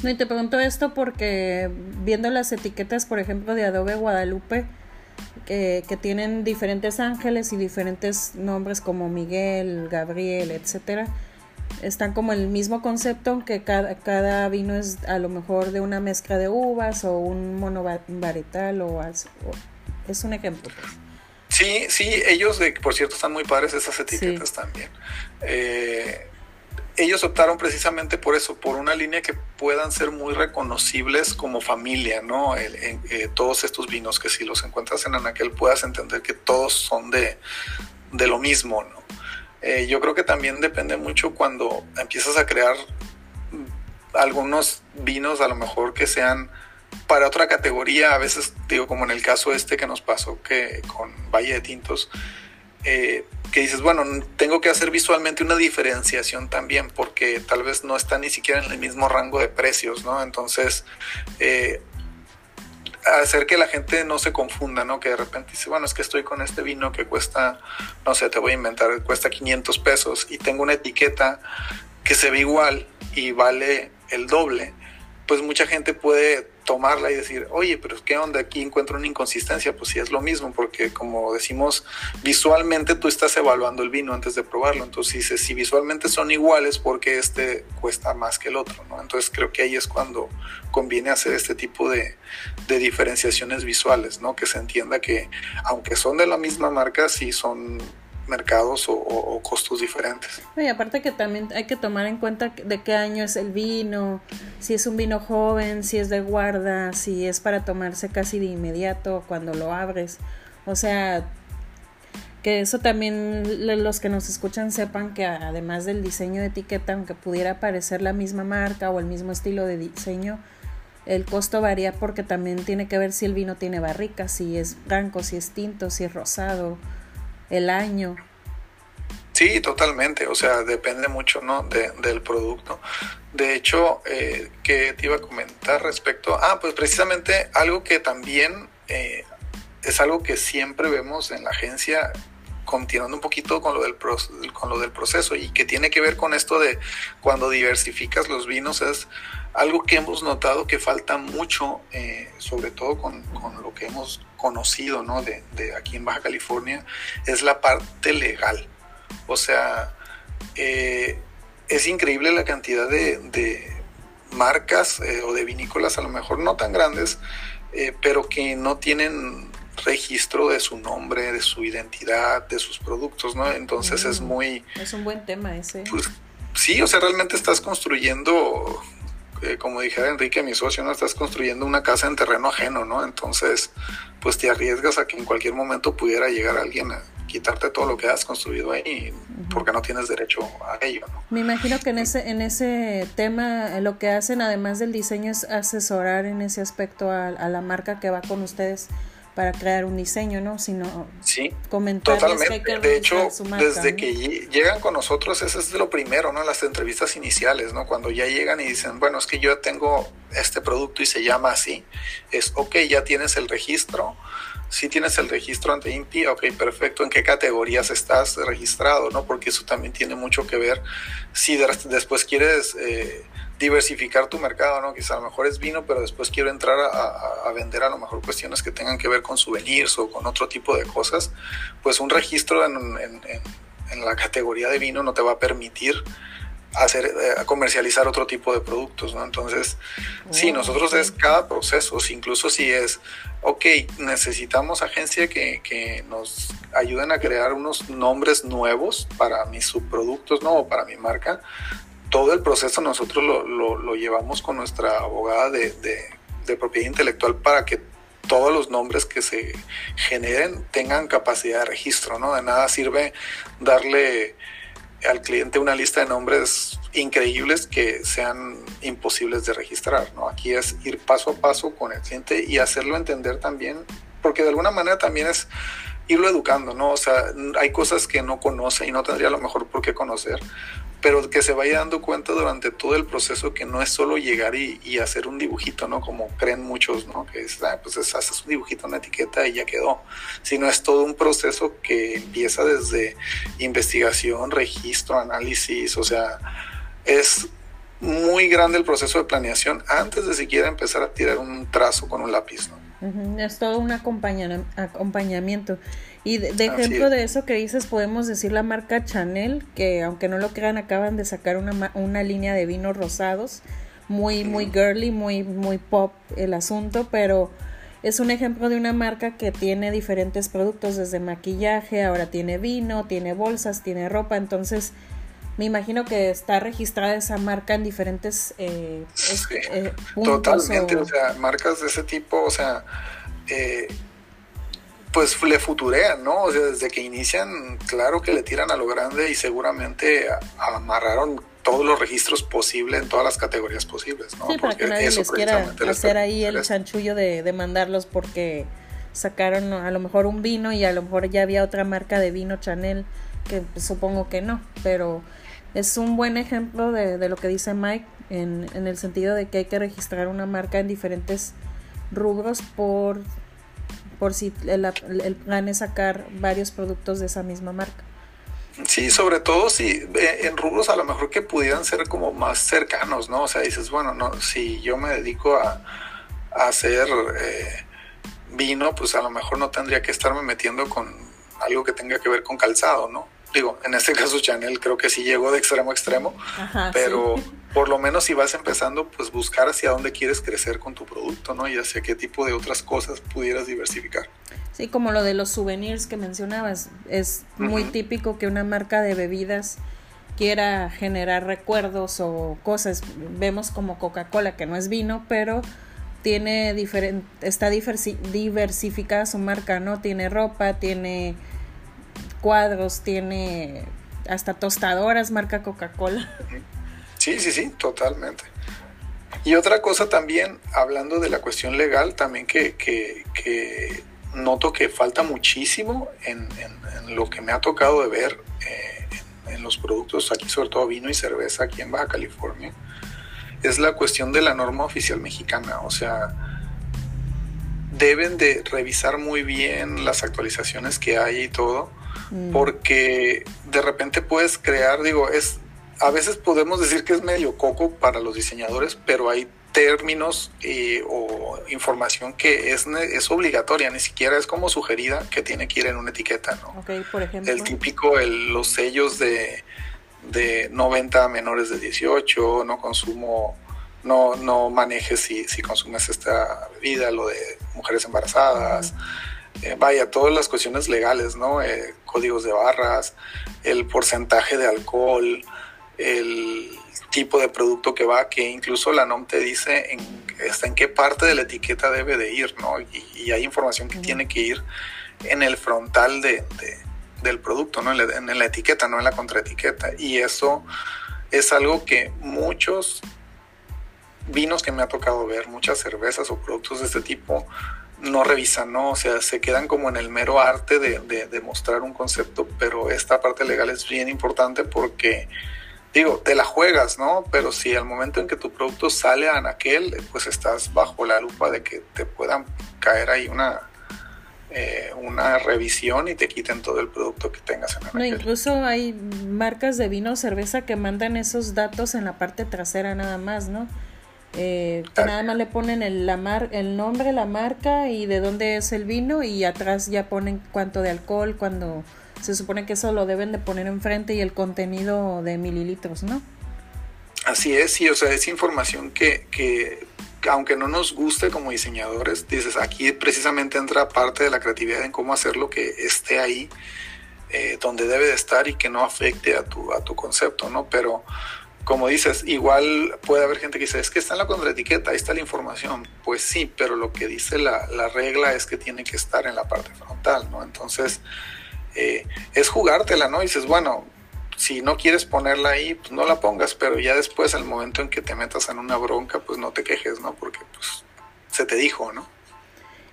No, y te pregunto esto porque viendo las etiquetas, por ejemplo, de Adobe Guadalupe, que, que tienen diferentes ángeles y diferentes nombres como Miguel, Gabriel, etcétera, están como el mismo concepto, aunque cada, cada vino es a lo mejor de una mezcla de uvas o un monovarietal o, o es un ejemplo. Pues. Sí, sí, ellos, por cierto, están muy padres esas etiquetas también. Eh, ellos optaron precisamente por eso, por una línea que puedan ser muy reconocibles como familia, ¿no? Eh, todos estos vinos que si los encuentras en Anaquel puedas entender que todos son de, de lo mismo, ¿no? Eh, yo creo que también depende mucho cuando empiezas a crear algunos vinos a lo mejor que sean para otra categoría, a veces digo como en el caso este que nos pasó que con Valle de Tintos, eh, que dices, bueno, tengo que hacer visualmente una diferenciación también porque tal vez no está ni siquiera en el mismo rango de precios, ¿no? Entonces, eh, hacer que la gente no se confunda, ¿no? Que de repente dice, bueno, es que estoy con este vino que cuesta, no sé, te voy a inventar, cuesta 500 pesos y tengo una etiqueta que se ve igual y vale el doble, pues mucha gente puede tomarla y decir, oye, pero ¿qué onda? Aquí encuentro una inconsistencia. Pues sí, es lo mismo, porque como decimos, visualmente tú estás evaluando el vino antes de probarlo. Entonces dices, si visualmente son iguales, ¿por qué este cuesta más que el otro? ¿no? Entonces creo que ahí es cuando conviene hacer este tipo de, de diferenciaciones visuales, ¿no? Que se entienda que aunque son de la misma marca, sí son mercados o, costos diferentes. Y aparte que también hay que tomar en cuenta de qué año es el vino, si es un vino joven, si es de guarda, si es para tomarse casi de inmediato cuando lo abres. O sea, que eso también los que nos escuchan sepan que además del diseño de etiqueta, aunque pudiera parecer la misma marca o el mismo estilo de diseño, el costo varía porque también tiene que ver si el vino tiene barrica, si es blanco, si es tinto, si es rosado el año. Sí, totalmente, o sea, depende mucho ¿no? del producto. De hecho, eh, que te iba a comentar respecto, ah, pues precisamente algo que también eh, es algo que siempre vemos en la agencia continuando un poquito con lo, del con lo del proceso y que tiene que ver con esto de cuando diversificas los vinos, es algo que hemos notado que falta mucho, eh, sobre todo con, con, lo que hemos conocido ¿no? de, de, aquí en Baja California, es la parte legal. O sea, eh, es increíble la cantidad de, de marcas eh, o de vinícolas, a lo mejor no tan grandes, pero que no tienen registro de su nombre, de su identidad, de sus productos, ¿no? Entonces es mm, muy... Es un buen tema ese. Pues, sí, o sea, realmente estás construyendo, eh, como dijera Enrique, mi socio, ¿no? Estás construyendo una casa en terreno ajeno, ¿no? Entonces, pues te arriesgas a que en cualquier momento pudiera llegar alguien a quitarte todo lo que has construido ahí porque no tienes derecho a ello. ¿no? Me imagino que en ese, en ese tema lo que hacen además del diseño es asesorar en ese aspecto a, a la marca que va con ustedes para crear un diseño, ¿no? Sino sí, totalmente. de hecho, desde que llegan con nosotros, eso es lo primero, ¿no? Las entrevistas iniciales, ¿no? Cuando ya llegan y dicen, bueno, es que yo tengo este producto y se llama así, es, ok, ya tienes el registro, si tienes el registro ante INPI, ok, perfecto, ¿en qué categorías estás registrado, no? Porque eso también tiene mucho que ver si después quieres... Eh, diversificar tu mercado, ¿no? Quizá a lo mejor es vino, pero después quiero entrar a, vender a lo mejor cuestiones que tengan que ver con souvenirs o con otro tipo de cosas, pues un registro en, la categoría de vino no te va a permitir hacer eh, comercializar otro tipo de productos, ¿no? Entonces, sí, oh, nosotros es cada proceso, incluso si es, ok, necesitamos agencia que, que, nos ayuden a crear unos nombres nuevos para mis subproductos, ¿no? O para mi marca, todo el proceso nosotros lo, llevamos con nuestra abogada de, propiedad intelectual para que todos los nombres que se generen tengan capacidad de registro, ¿no? De nada sirve darle al cliente una lista de nombres increíbles que sean imposibles de registrar, ¿no? Aquí es ir paso a paso con el cliente y hacerlo entender también, porque de alguna manera también es irlo educando, ¿no? O sea, hay cosas que no conoce y no tendría a lo mejor por qué conocer, pero que se vaya dando cuenta durante todo el proceso que no es solo llegar y, hacer un dibujito, ¿no? Como creen muchos, ¿no? Que es, ah, pues haces un dibujito, una etiqueta y ya quedó. Sino es todo un proceso que empieza desde investigación, registro, análisis, o sea, es muy grande el proceso de planeación antes de siquiera empezar a tirar un trazo con un lápiz, ¿no? Es todo un acompañamiento. Y de, ejemplo de eso que dices, podemos decir la marca Chanel, que aunque no lo crean, acaban de sacar una, una línea de vinos rosados, muy, muy girly, muy, muy pop el asunto, pero es un ejemplo de una marca que tiene diferentes productos, desde maquillaje, ahora tiene vino, tiene bolsas, tiene ropa, entonces me imagino que está registrada esa marca en diferentes eh, eh Totalmente, o... sea, marcas de ese tipo, o sea, eh, pues le futurean, ¿no? O sea, desde que inician, claro que le tiran a lo grande y seguramente amarraron todos los registros posibles en todas las categorías posibles, ¿no? Sí, para que nadie les quiera hacer ahí el chanchullo de, de mandarlos porque sacaron a lo mejor un vino y a lo mejor ya había otra marca de vino Chanel, que supongo que no, pero es un buen ejemplo de, de lo que dice Mike en, en el sentido de que hay que registrar una marca en diferentes rubros por por si el, el, plan es sacar varios productos de esa misma marca. Sí, sobre todo si eh, en rubros a lo mejor que pudieran ser como más cercanos, ¿no? O sea, dices, bueno, no, si yo me dedico a, hacer eh, vino, pues a lo mejor no tendría que estarme metiendo con algo que tenga que ver con calzado, ¿no? Digo, en este caso Chanel creo que sí llegó de extremo a extremo, pero por lo menos si vas empezando, pues buscar hacia dónde quieres crecer con tu producto, ¿no? Y hacia qué tipo de otras cosas pudieras diversificar. Sí, como lo de los souvenirs que mencionabas, es muy típico que una marca de bebidas quiera generar recuerdos o cosas. Vemos como Coca-Cola, que no es vino, pero tiene diferente, está diversificada su marca, ¿no? Tiene ropa, tiene cuadros, tiene hasta tostadoras marca Coca-Cola. Sí, sí, sí, totalmente. Y otra cosa también, hablando de la cuestión legal, también que, que, noto que falta muchísimo en, lo que me ha tocado de ver eh, en, los productos aquí, sobre todo vino y cerveza aquí en Baja California, es la cuestión de la norma oficial mexicana. O sea, deben de revisar muy bien las actualizaciones que hay y todo, mm. porque de repente puedes crear, digo, es a veces podemos decir que es medio coco para los diseñadores, pero hay términos eh, o información que es, es obligatoria, ni siquiera es como sugerida que tiene que ir en una etiqueta, ¿no? por ejemplo. El típico, el, los sellos de, de 90 menores de 18, no consumo, no, no manejes si, si consumes esta bebida, lo de mujeres embarazadas. Eh, vaya, todas las cuestiones legales, ¿no? Eh, códigos de barras, el porcentaje de alcohol, el tipo de producto que va, que incluso la NOM te dice en, hasta en qué parte de la etiqueta debe de ir, ¿no? Y, hay información que tiene que ir en el frontal de, del producto, ¿no? En la, etiqueta, no en la contraetiqueta. Y eso es algo que muchos vinos que me ha tocado ver, muchas cervezas o productos de este tipo, no revisan, ¿no? O sea, se quedan como en el mero arte de, de mostrar un concepto, pero esta parte legal es bien importante porque digo, te la juegas, ¿no? Pero si al momento en que tu producto sale a anaquel, pues estás bajo la lupa de que te puedan caer ahí una, eh, una revisión y te quiten todo el producto que tengas en anaquel. No, incluso hay marcas de vino o cerveza que mandan esos datos en la parte trasera nada más, ¿no? Eh, nada más le ponen el, la mar, el nombre, la marca y de dónde es el vino y atrás ya ponen cuánto de alcohol, cuando se supone que eso lo deben de poner enfrente y el contenido de mililitros, ¿no? Así es, sí, o sea, es información que, que aunque no nos guste como diseñadores, dices, aquí precisamente entra parte de la creatividad en cómo hacer lo que esté ahí eh, donde debe de estar y que no afecte a tu, a tu concepto, ¿no? Pero como dices, igual puede haber gente que dice, es que está en la contraetiqueta, ahí está la información. Pues sí, pero lo que dice la, la regla es que tiene que estar en la parte frontal, ¿no? Entonces, eh, es jugártela, ¿no? Y dices, bueno, si no quieres ponerla ahí, pues no la pongas, pero ya después, al momento en que te metas en una bronca, pues no te quejes, ¿no? Porque pues se te dijo, ¿no?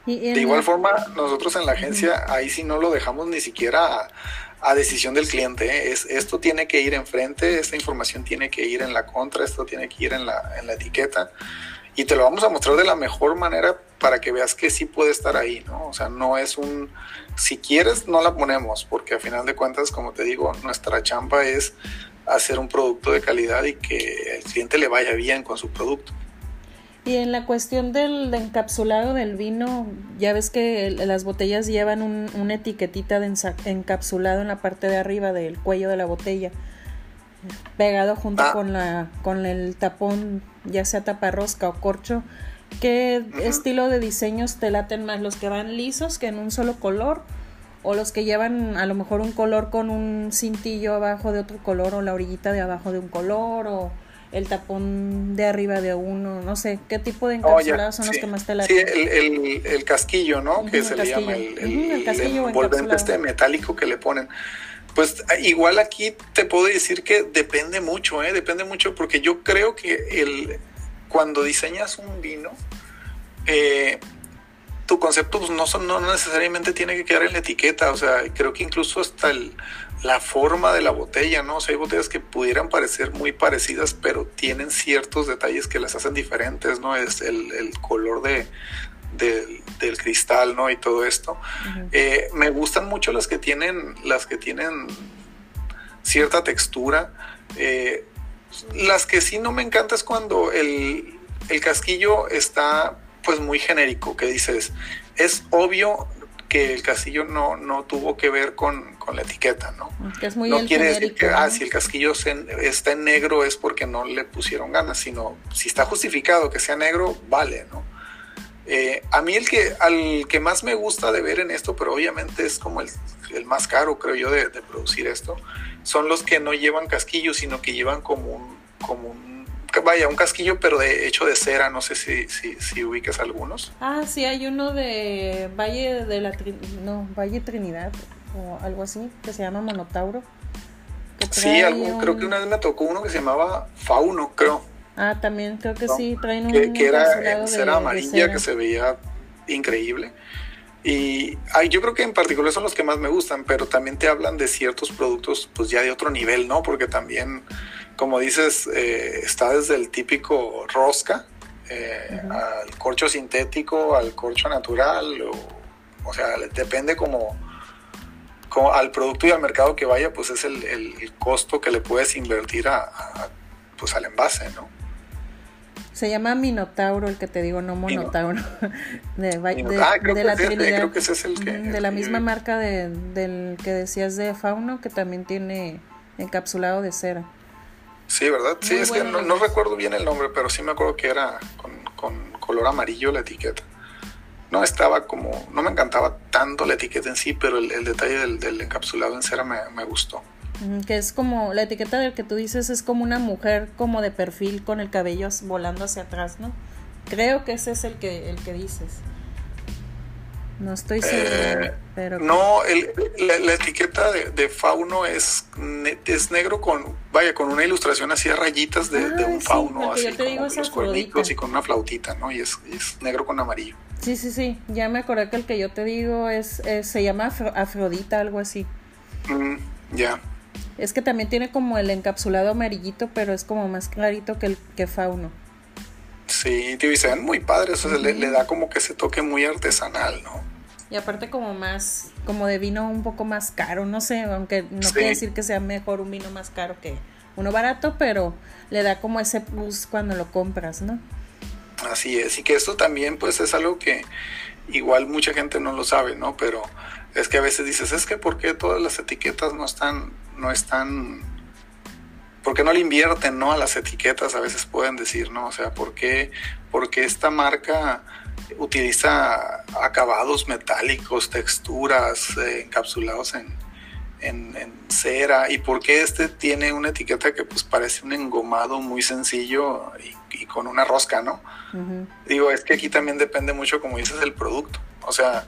de igual forma, nosotros en la agencia, ahí sí no lo dejamos ni siquiera a, decisión del cliente. ¿eh? Es, esto tiene que ir enfrente, esta información tiene que ir en la contra, esto tiene que ir en la, en la etiqueta. Y te lo vamos a mostrar de la mejor manera para que veas que sí puede estar ahí, ¿no? O sea, no es un si quieres, no la ponemos, porque a final de cuentas, como te digo, nuestra champa es hacer un producto de calidad y que el cliente le vaya bien con su producto. Y en la cuestión del encapsulado del vino, ya ves que las botellas llevan un, una etiquetita de encapsulado en la parte de arriba del cuello de la botella, pegado junto ah. con, la, con el tapón, ya sea taparrosca o corcho. ¿Qué estilo de diseños te laten más? ¿Los que van lisos, que en un solo color? ¿O los que llevan a lo mejor un color con un cintillo abajo de otro color? ¿O la orillita de abajo de un color? ¿O el tapón de arriba de uno? No sé, ¿qué tipo de oh, encapsulados son los que más te laten? Sí, el, el, casquillo, ¿no? que se le llama el, el envolvente este metálico que le ponen. Pues igual aquí te puedo decir que depende mucho, ¿eh? Depende mucho porque yo creo que el, cuando diseñas un vino, eh, tu concepto pues, no, no necesariamente tiene que quedar en la etiqueta, o sea, creo que incluso hasta la forma de la botella, ¿no? O sea, hay botellas que pudieran parecer muy parecidas, pero tienen ciertos detalles que las hacen diferentes, ¿no? Es el, color de, del cristal, ¿no? Y todo esto. Eh, me gustan mucho las que tienen, las que tienen cierta textura. Eh, las que sí no me encanta es cuando el, casquillo está pues muy genérico, que dices, es obvio que el casquillo no, no tuvo que ver con, la etiqueta, ¿no? es muy no quiere decir que, ah, si el casquillo está en negro es porque no le pusieron ganas, sino si está justificado que sea negro, vale, ¿no? Eh, a mí el que, al que más me gusta de ver en esto, pero obviamente es como el, más caro, creo yo, de, de producir esto, son los que no llevan casquillo, sino que llevan como un, como un vaya, un casquillo, pero de hecho de cera, no sé si, si, si ubicas algunos. Ah, sí, hay uno de Valle de la no, Valle Trinidad o algo así, que se llama Monotauro. Sí, algo, creo que una vez me tocó uno que se llamaba Fauno, creo. Ah, también creo que sí, traen un que, que era cera amarilla que se veía increíble. Y yo creo que en particular son los que más me gustan, pero también te hablan de ciertos productos pues ya de otro nivel, ¿no? Porque también, como dices, eh, está desde el típico rosca, eh, al corcho sintético, al corcho natural, o, o sea, depende como, al producto y al mercado que vaya, pues es el, costo que le puedes invertir a, pues al envase, ¿no? Se llama Minotauro, el que te digo, no Monotauro. De, ah, de, la Trinidad. creo que ese es el que. De la misma marca de, del que decías de Fauno, que también tiene encapsulado de cera. Sí, ¿verdad? sí, es que no, recuerdo bien el nombre, pero sí me acuerdo que era con, con color amarillo la etiqueta no estaba como, no me encantaba tanto la etiqueta en sí, pero el, detalle del, encapsulado en cera me, gustó. Que es como, la etiqueta del que tú dices es como una mujer como de perfil con el cabello volando hacia atrás, ¿no? Creo que ese es el que, el que dices. No estoy seguro, eh, pero... No, la, etiqueta de, fauno es, es negro con, vaya, con una ilustración así a rayitas de, un fauno, así como los cuernitos y con una flautita, ¿no? Y es, es negro con amarillo. Sí, sí, sí. Ya me acordé que el que yo te digo es, se llama Afrodita, algo así. Mm, ya. Es que también tiene como el encapsulado amarillito, pero es como más clarito que el que fauno. Sí, tío, y se ven muy padres, o sea, le, da como que ese toque muy artesanal, ¿no? Y aparte como más, como de vino un poco más caro, no sé, aunque no quiere decir que sea mejor un vino más caro que uno barato, pero le da como ese plus cuando lo compras, ¿no? Así es, y que esto también pues es algo que igual mucha gente no lo sabe, ¿no? Pero es que a veces dices, es que ¿por qué todas las etiquetas no están, no están, ¿por qué no le invierten, ¿no? A las etiquetas, a veces pueden decir, ¿no? O sea, ¿por qué, porque esta marca utiliza acabados metálicos, texturas, eh, encapsulados en, en, cera y por qué este tiene una etiqueta que pues parece un engomado muy sencillo y, con una rosca, ¿no? Digo, es que aquí también depende mucho, como dices, del producto. O sea,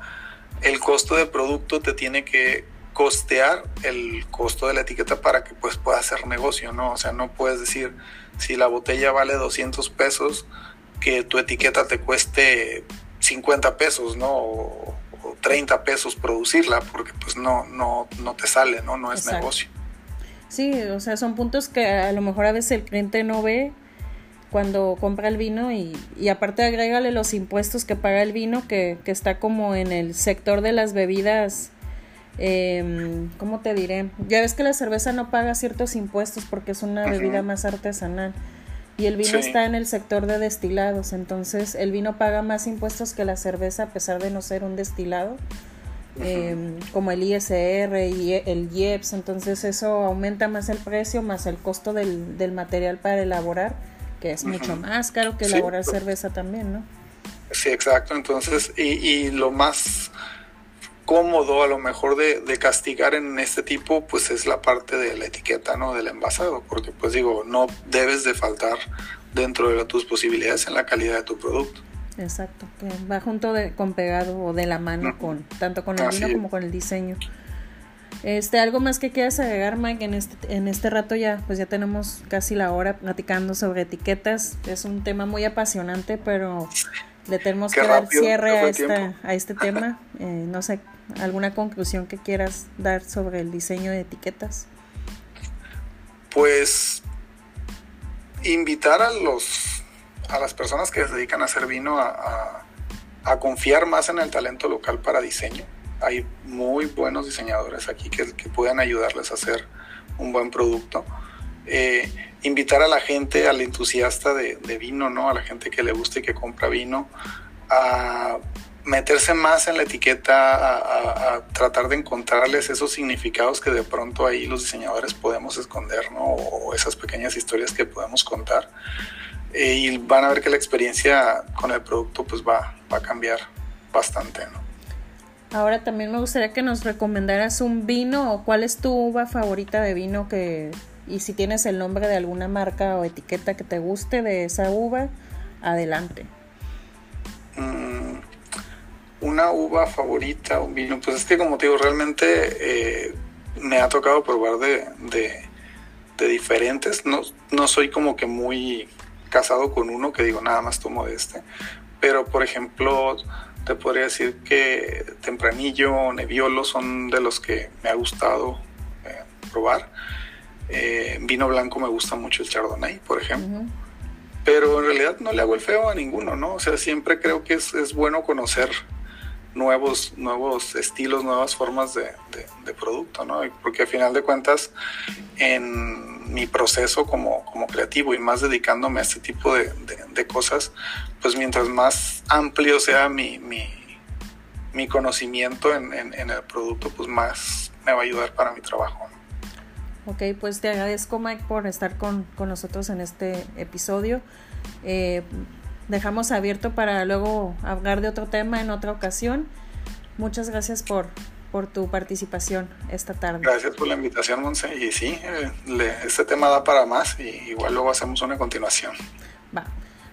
el costo del producto te tiene que costear el costo de la etiqueta para que pues pueda hacer negocio, ¿no? O sea, no puedes decir, si la botella vale 200 pesos, que tu etiqueta te cueste 50 pesos, ¿no? O, 30 pesos producirla, porque pues no, no, no te sale, ¿no? No es negocio. Sí, o sea, son puntos que a lo mejor a veces el cliente no ve cuando compra el vino y, y aparte agrégale los impuestos que paga el vino, que, que está como en el sector de las bebidas, eh, ¿cómo te diré? Ya ves que la cerveza no paga ciertos impuestos porque es una bebida más artesanal. Y el vino está en el sector de destilados, entonces el vino paga más impuestos que la cerveza a pesar de no ser un destilado, em, como el ISR y el IEPS, entonces eso aumenta más el precio, más el costo del, del material para elaborar, que es mucho más caro que elaborar cerveza también, ¿no? Sí, exacto, entonces, y, y lo más cómodo a lo mejor de, castigar en este tipo, pues es la parte de la etiqueta, ¿no? Del envasado, porque pues digo, no debes de faltar dentro de tus posibilidades en la calidad de tu producto. Exacto, que va junto de, con pegado o de la mano con tanto con el vino como con el diseño. Este, algo más que quieras agregar, Mike, en este, en este rato ya, pues ya tenemos casi la hora platicando sobre etiquetas. Es un tema muy apasionante, pero le tenemos que dar cierre a, a este tema. Eh, no sé, ¿Alguna conclusión que quieras dar sobre el diseño de etiquetas? Pues invitar a los a las personas que se dedican a hacer vino a, confiar más en el talento local para diseño. Hay muy buenos diseñadores aquí que, que puedan ayudarles a hacer un buen producto. Eh, invitar a la gente, al entusiasta de, vino, ¿no? A la gente que le gusta y que compra vino, a meterse más en la etiqueta, a, tratar de encontrarles esos significados que de pronto ahí los diseñadores podemos esconder, ¿no? O esas pequeñas historias que podemos contar. Eh, y van a ver que la experiencia con el producto pues va, va a cambiar bastante, ¿no? Ahora también me gustaría que nos recomendaras un vino o cuál es tu uva favorita de vino que y si tienes el nombre de alguna marca o etiqueta que te guste de esa uva, adelante. Mm, una uva favorita, un vino, pues es que como te digo, realmente eh, me ha tocado probar de, de, diferentes. No, no soy como que muy casado con uno que digo nada más tomo de este. Pero por ejemplo, te podría decir que Tempranillo, Nebbiolo son de los que me ha gustado eh, probar. Eh, vino blanco me gusta mucho el Chardonnay, por ejemplo. Pero en realidad no le hago el feo a ninguno, ¿no? O sea, siempre creo que es, es bueno conocer nuevos, nuevos estilos, nuevas formas de, producto, ¿no? Porque al final de cuentas, en mi proceso como, como creativo y más dedicándome a este tipo de, cosas, pues mientras más amplio sea mi, mi, conocimiento en, el producto, pues más me va a ayudar para mi trabajo. Ok, pues te agradezco Mike por estar con, nosotros en este episodio. Eh, dejamos abierto para luego hablar de otro tema en otra ocasión. Muchas gracias por, por tu participación esta tarde. Gracias por la invitación, Monse. Y sí, eh, este tema da para más y igual luego hacemos una continuación. Va.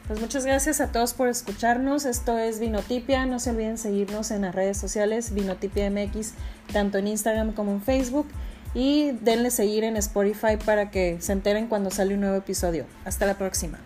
Pues muchas gracias a todos por escucharnos. Esto es Vinotipia. No se olviden seguirnos en las redes sociales Vinotipia MX, tanto en Instagram como en Facebook. Y denle seguir en Spotify para que se enteren cuando sale un nuevo episodio. Hasta la próxima.